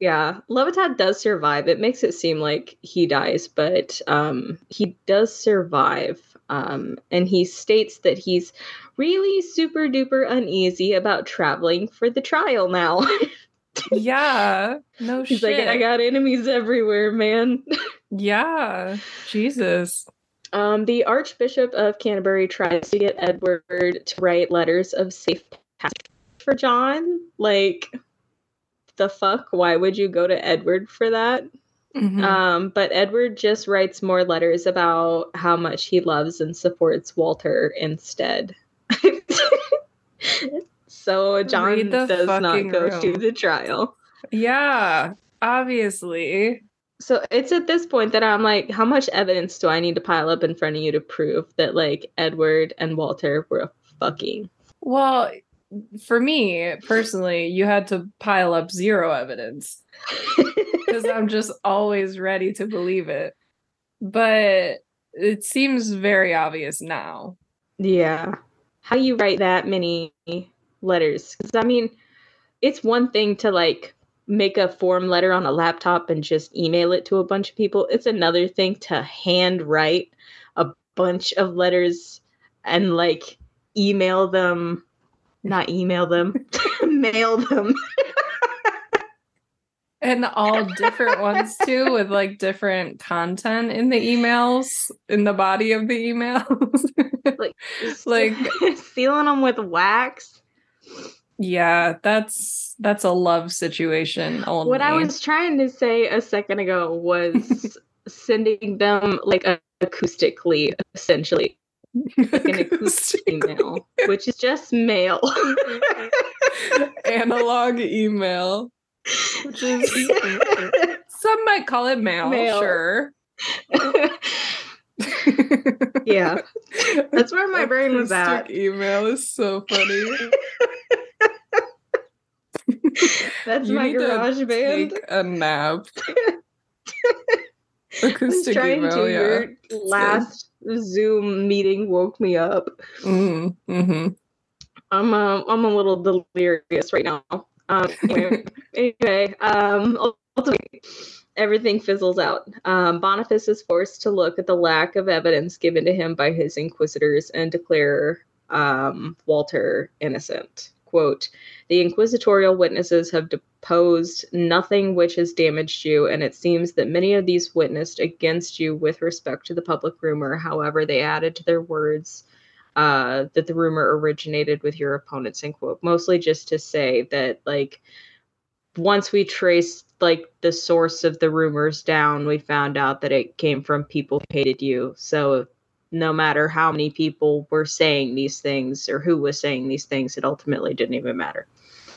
Yeah, Lovetot does survive. It makes it seem like he dies, but um, he does survive. Um, and he states that he's really super duper uneasy about traveling for the trial now. (laughs) Yeah. No He's shit. like, I got enemies everywhere, man. yeah. Jesus. Um, the Archbishop of Canterbury tries to get Edward to write letters of safe passage for John. Like, the fuck? Why would you go to Edward for that? Mhm. Um, but Edward just writes more letters about how much he loves and supports Walter instead. (laughs) so John does not go to the trial. yeah. Obviously. So it's at this point that I'm like, how much evidence do I need to pile up in front of you to prove that like Edward and Walter were fucking? Well, for me personally, you had to pile up zero evidence (laughs) because I'm just always ready to believe it. But it seems very obvious now. Yeah. How you write that many letters? Because I mean, it's one thing to like make a form letter on a laptop and just email it to a bunch of people. It's another thing to hand write a bunch of letters and like email them, not email them, (laughs) mail them. And all different ones too, with like different content in the emails, in the body of the emails. (laughs) Like, Like- (laughs) sealing them with wax. yeah, that's that's a love situation only. What I was trying to say a second ago was sending them like acoustically, essentially, like an (laughs) acoustic email, (laughs) which is just mail. (laughs) analog email, which is some might call it mail, Mail. sure. yeah, that's where my brain was at. Acoustic Email is so funny. That's You my garage band. Take a nap. I was Acoustic trying email, to. yeah. Your last Zoom meeting woke me up. Mm, hmm I'm uh, I'm a little delirious right now. Um, anyway, (laughs) anyway, um, ultimately, everything fizzles out. Um, Boniface is forced to look at the lack of evidence given to him by his inquisitors and declare um, Walter innocent. Quote: The inquisitorial witnesses have deposed nothing which has damaged you, and it seems that many of these witnessed against you with respect to the public rumor. However, they added to their words uh, that the rumor originated with your opponents, end quote. Mostly just to say that, like, once we traced like the source of the rumors down, we found out that it came from people who hated you. So no matter how many people were saying these things or who was saying these things, it ultimately didn't even matter.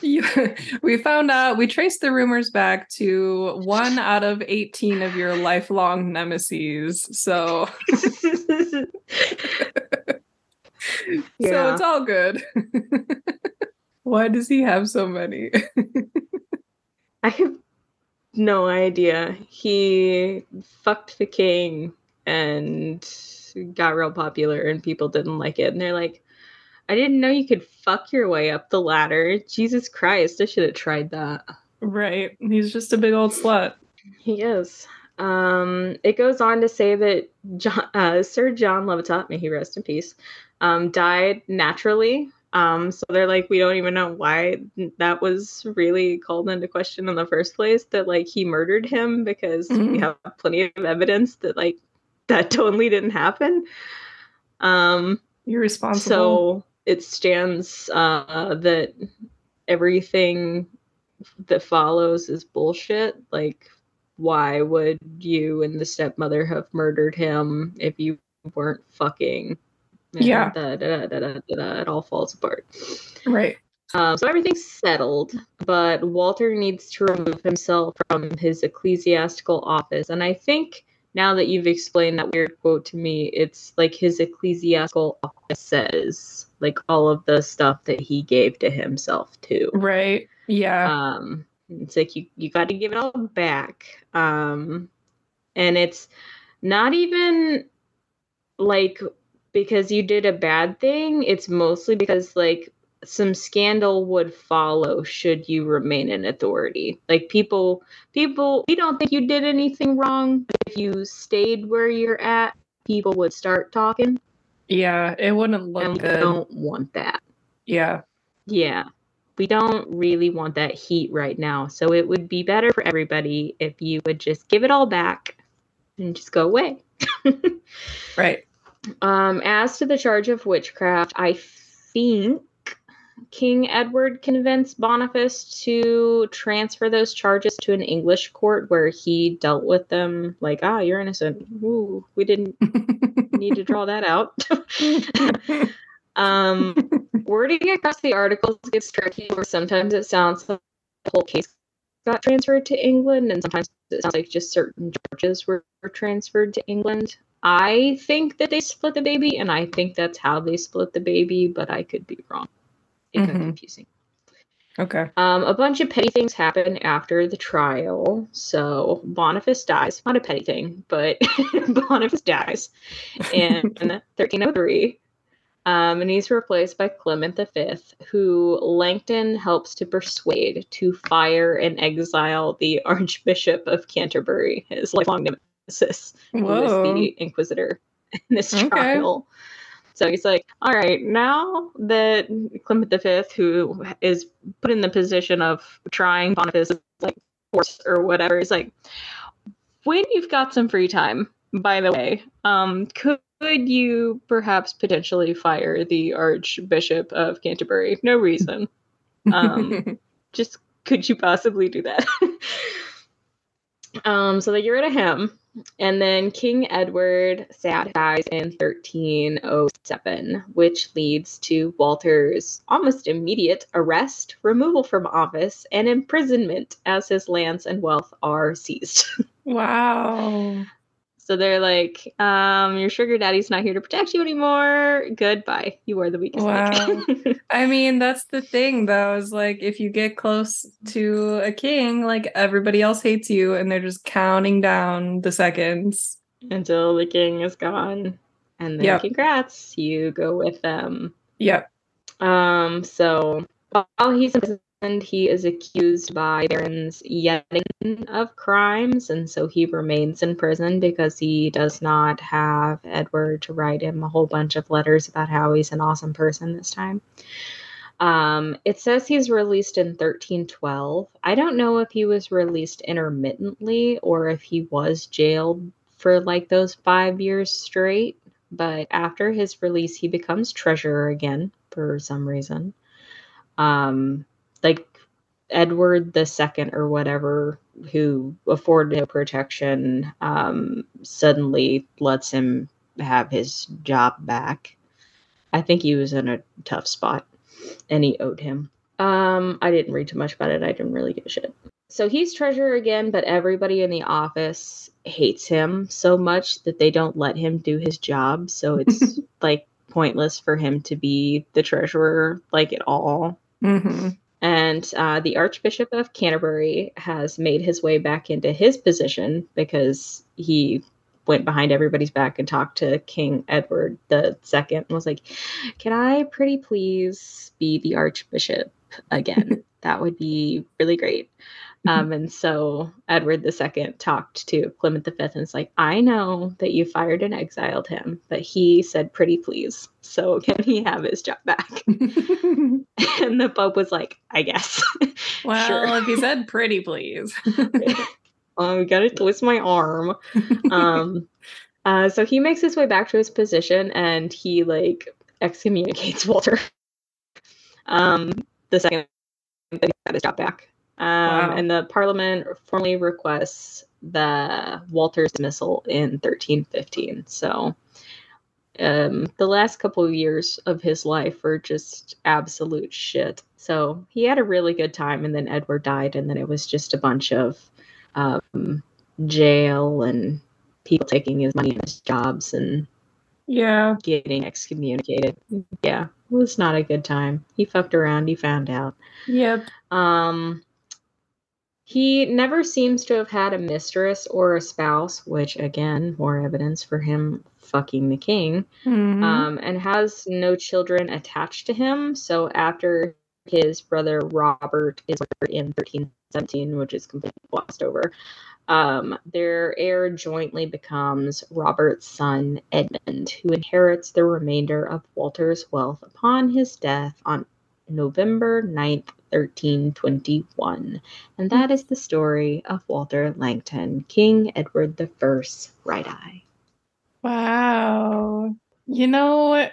You, (laughs) we found out we traced the rumors back to one out of 18 of your lifelong nemesis. So (laughs) so it's all good. (laughs) Why does he have so many? I have no idea. He fucked the king and got real popular, and people didn't like it. And they're like, I didn't know you could fuck your way up the ladder. Jesus Christ, I should have tried that. Right. He's just a big old slut. He is. Um, it goes on to say that John, uh, Sir John Lovetot, may he rest in peace, um, died naturally. Um, so they're like, we don't even know why that was really called into question in the first place. That like he murdered him because mm-hmm. we have plenty of evidence that like that totally didn't happen. Um, You're responsible. So it stands uh, that everything that follows is bullshit. Like, why would you and the stepmother have murdered him if you weren't fucking? yeah. Da, da, da, it all falls apart. Right. Um, so everything's settled, but Walter needs to remove himself from his ecclesiastical office. And I think now that you've explained that weird quote to me, it's like his ecclesiastical office says like all of the stuff that he gave to himself too. Right. Yeah. Um it's like you you got to give it all back. Um and it's not even like because you did a bad thing, it's mostly because like some scandal would follow should you remain in authority. Like people people we don't think you did anything wrong. If you stayed where you're at, people would start talking. Yeah, it wouldn't look and good. We don't want that. Yeah. Yeah. We don't really want that heat right now. So it would be better for everybody if you would just give it all back and just go away. (laughs) right. Um, as to the charge of witchcraft, I think King Edward convinced Boniface to transfer those charges to an English court where he dealt with them like, ah, you're innocent. Ooh, we didn't (laughs) need to draw that out. (laughs) um, wording across the articles gets tricky where sometimes it sounds like the whole case got transferred to England, and sometimes it sounds like just certain charges were, were transferred to England. I think that they split the baby, and I think that's how they split the baby, but I could be wrong it mm-hmm. got confusing. Okay. Um, a bunch of petty things happen after the trial. So Boniface dies. Not a petty thing, but (laughs) Boniface dies in (laughs) 1303. Um, and he's replaced by Clement V, who Langton helps to persuade to fire and exile the (laughs) Archbishop of Canterbury, his lifelong nemesis, Whoa. who was the Inquisitor in this okay. trial. So he's like, all right, now that Clement V, who is put in the position of trying Boniface like force or whatever, he's like, when you've got some free time, by the way, um, could you perhaps potentially fire the Archbishop of Canterbury? No reason. (laughs) Um, just could you possibly do that? (laughs) um, so they get rid of him. And then King Edward sad dies in 1307, which leads to Walter's almost immediate arrest, removal from office, and imprisonment as his lands and wealth are seized. (laughs) Wow. So they're like, um, your sugar daddy's not here to protect you anymore. Goodbye. You are the weakest wow. (laughs) I mean, that's the thing though, is like if you get close to a king, like everybody else hates you and they're just counting down the seconds. Until the king is gone. And then yep. congrats, you go with them. Yep. Um, so while he's in and he is accused by Barons Yedding of crimes, and so he remains in prison because he does not have Edward to write him a whole bunch of letters about how he's an awesome person this time. Um, it says he's released in 1312. I don't know if he was released intermittently or if he was jailed for like those five years straight, but after his release, he becomes treasurer again for some reason. Um, like Edward the Second or whatever, who afforded him protection, um, suddenly lets him have his job back. I think he was in a tough spot, and he owed him. Um, I didn't read too much about it. I didn't really give a shit. So he's treasurer again, but everybody in the office hates him so much that they don't let him do his job. So (laughs) it's like pointless for him to be the treasurer, like at all. Mm-hmm And uh, the Archbishop of Canterbury has made his way back into his position because he went behind everybody's back and talked to King Edward II and was like, Can I pretty please be the Archbishop again? (laughs) that would be really great. Um, and so Edward II talked to Clement V and it's like, I know that you fired and exiled him, but he said, pretty please. So can he have his job back? (laughs) (laughs) and the Pope was like, I guess. (laughs) Well, sure. if he said pretty please. oh, we gotta twist my arm. Um, uh, so he makes his way back to his position and he like excommunicates Walter. Um, the second that he got his job back. Um, wow. And the Parliament formally requests the Walter's dismissal in 1315. So um, the last couple of years of his life were just absolute shit. So he had a really good time, and then Edward died, and then it was just a bunch of um, jail and people taking his money and his jobs and yeah, getting excommunicated. Yeah, it was not a good time. He fucked around. He found out. Yep. Um, he never seems to have had a mistress or a spouse, which again, more evidence for him fucking the king. Mm-hmm. Um, and has no children attached to him. So after his brother Robert is in 1317, which is completely glossed over, um, their heir jointly becomes Robert's son Edmund, who inherits the remainder of Walter's wealth upon his death on November 9th, 1321. And that is the story of Walter Langton, King Edward I's right eye. Wow. You know,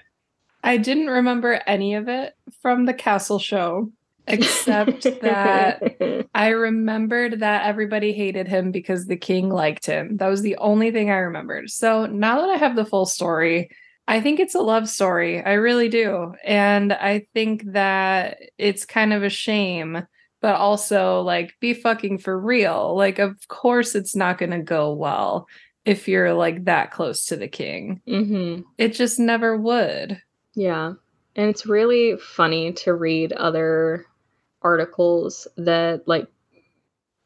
I didn't remember any of it from the castle show, except (laughs) that I remembered that everybody hated him because the king liked him. That was the only thing I remembered. So now that I have the full story, I think it's a love story. I really do. And I think that it's kind of a shame, but also like be fucking for real. Like, of course, it's not going to go well if you're like that close to the king. Mm-hmm. It just never would. Yeah. And it's really funny to read other articles that like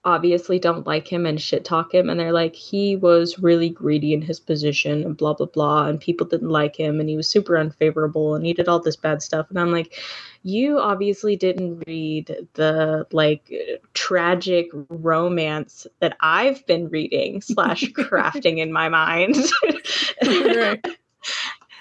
obviously don't like him and shit talk him and they're like he was really greedy in his position and blah blah blah and people didn't like him and he was super unfavorable and he did all this bad stuff. And i'm like you obviously didn't read the like tragic romance that i've been reading (laughs) slash crafting in my mind. (laughs)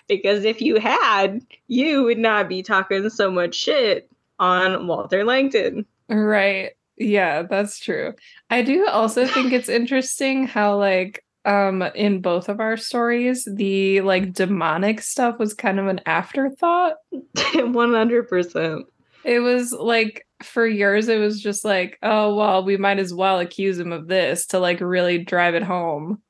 Because if you had you would not be talking so much shit on walter langton right yeah, that's true. I do also think it's interesting how like um in both of our stories the like demonic stuff was kind of an afterthought. (laughs) 100%. It was like for years it was just like, oh well, we might as well accuse him of this to like really drive it home.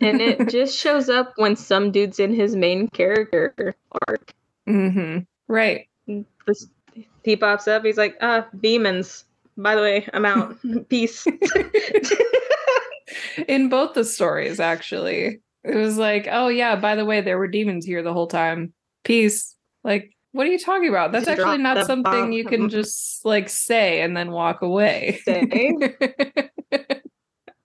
and it (laughs) just shows up when some dude's in his main character arc. Mhm. Right. he pops up, he's like, "Ah, demons." By the way, I'm out. (laughs) Peace. (laughs) In both the stories, actually, it was like, oh, yeah, by the way, there were demons here the whole time. Peace. Like, what are you talking about? That's just actually not something bomb. you can just like say and then walk away. (laughs) and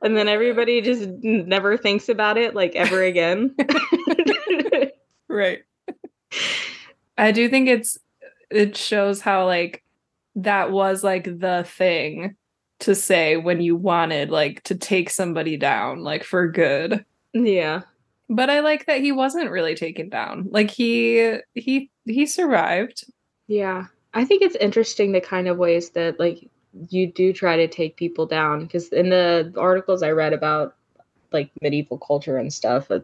then everybody just never thinks about it like ever again. right. I do think it's it shows how like that was like the thing to say when you wanted like to take somebody down like for good. Yeah. But I like that he wasn't really taken down. Like he he he survived. Yeah. I think it's interesting the kind of ways that like you do try to take people down because in the articles I read about like medieval culture and stuff, uh,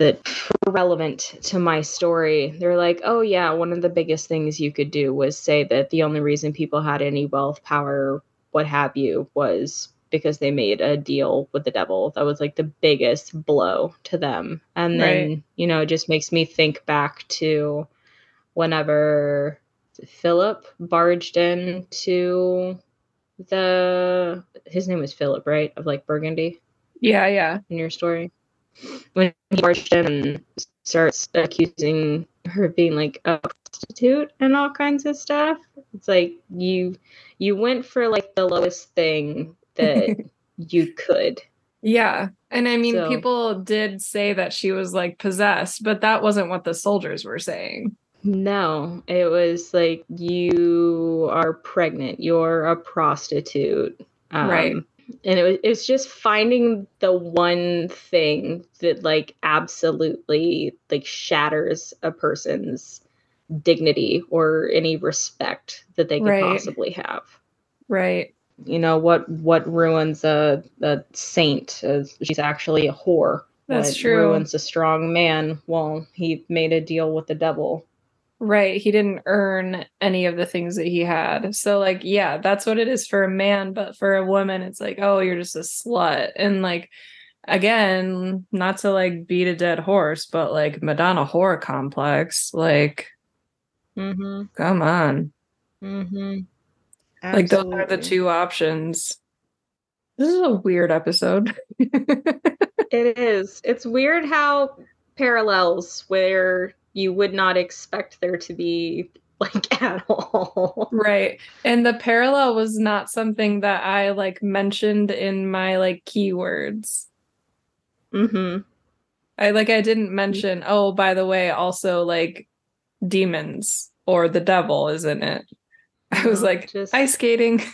that relevant to my story. They're like, oh, yeah, one of the biggest things you could do was say that the only reason people had any wealth, power, what have you, was because they made a deal with the devil. That was like the biggest blow to them. And then, right. you know, it just makes me think back to whenever Philip barged in to the his name was Philip, right? Of like Burgundy. Yeah, yeah. In your story when he barged in and starts accusing her of being like a prostitute and all kinds of stuff. It's like you you went for like the lowest thing that (laughs) you could. Yeah. And I mean, So- people did say that she was like possessed, but that wasn't what the soldiers were saying. No, it was like you are pregnant, you're a prostitute. Um, right. And it was it's just finding the one thing that like absolutely like shatters a person's dignity or any respect that they could Right. possibly have. Right. You know what what ruins a a saint is she's actually a whore. That's what true. ruins a strong man. Well, he made a deal with the devil. Right. He didn't earn any of the things that he had. So, like, yeah, that's what it is for a man. But for a woman, it's like, oh, you're just a slut. And, like, again, not to like beat a dead horse, but like Madonna horror complex, like, Mm-hmm. come on. Mm-hmm. Like, those are the two options. This is a weird episode. (laughs) It is. It's weird how parallels where you would not expect there to be (laughs) like (laughs) at all. right. And the parallel was not something that I like mentioned in my like keywords. Mm-hmm. I like I didn't mention, oh, by the way, also like demons or the devil is in it. I was No, like just- ice skating. (laughs)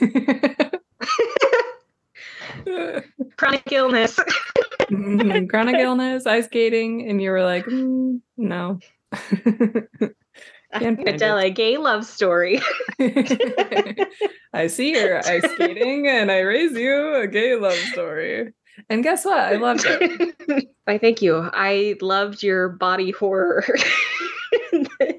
Chronic illness. Mhm, Chronic illness, ice skating, and you were like, "Mm, no. (laughs) I'm a gay love story. (laughs) (laughs) I see you're ice skating and I raise you a gay love story. And guess what? I loved it. Why, thank you. I loved your body horror.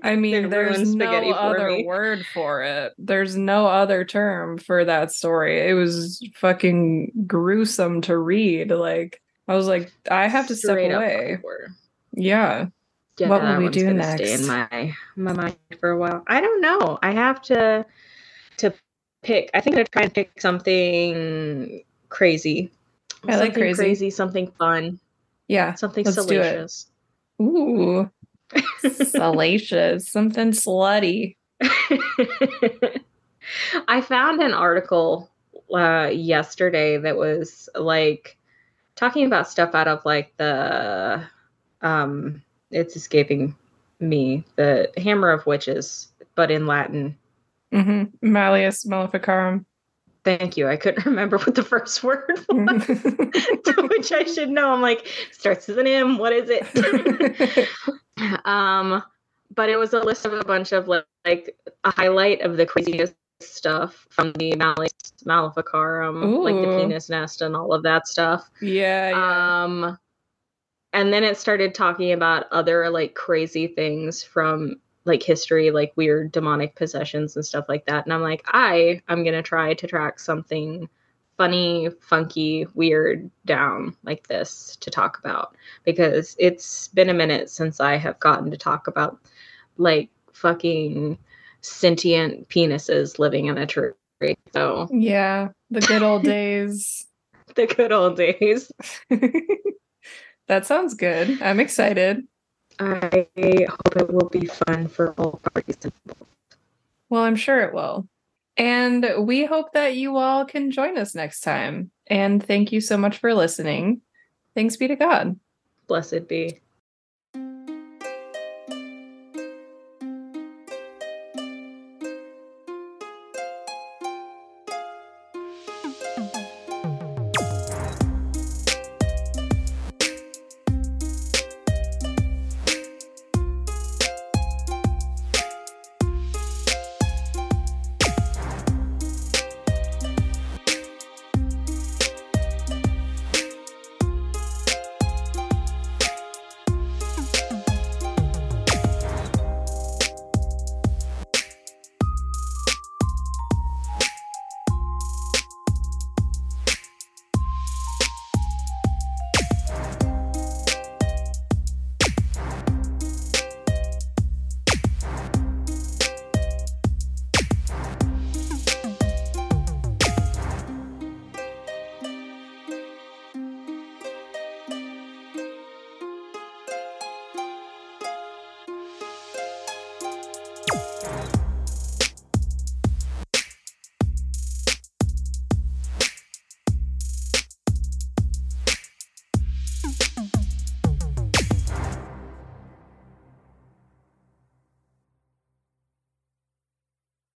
I mean, there's no other me. word for it. There's no other term for that story. It was fucking gruesome to read. Like, I was like, I have to step Straight up away. horror. Yeah. Yeah, What will we do gonna Stay in my my mind for a while. I don't know. I have to to pick. I think I'm gonna try and pick something crazy. I like something crazy. something fun, Yeah. something Let's do it. salacious. Ooh. (laughs) Salacious. Something slutty. (laughs) I found an article uh, yesterday that was like talking about stuff out of like the um it's escaping me the hammer of witches but in latin hmm Malleus Maleficarum. thank you i couldn't (laughs) remember what the first word (laughs) was (laughs) to which i should know i'm like starts with an m what is it um but it was a list of a bunch of like, like a highlight of the craziest stuff from the Malleus Maleficarum, like the Ooh. penis nest and all of that stuff. yeah, yeah. Um, and then it started talking about other like crazy things from like history, like weird demonic possessions and stuff like that. And I'm like, I i'm gonna try to track something funny, funky, weird down like this to talk about because it's been a minute since I have gotten to talk about like fucking sentient penises living in a tree. So yeah. The good old days. (laughs) the good old days. (laughs) that sounds good. I'm excited. I hope it will be fun for all parties. Involved. Well, I'm sure it will. And we hope that you all can join us next time. And thank you so much for listening. Thanks be to God. Blessed be.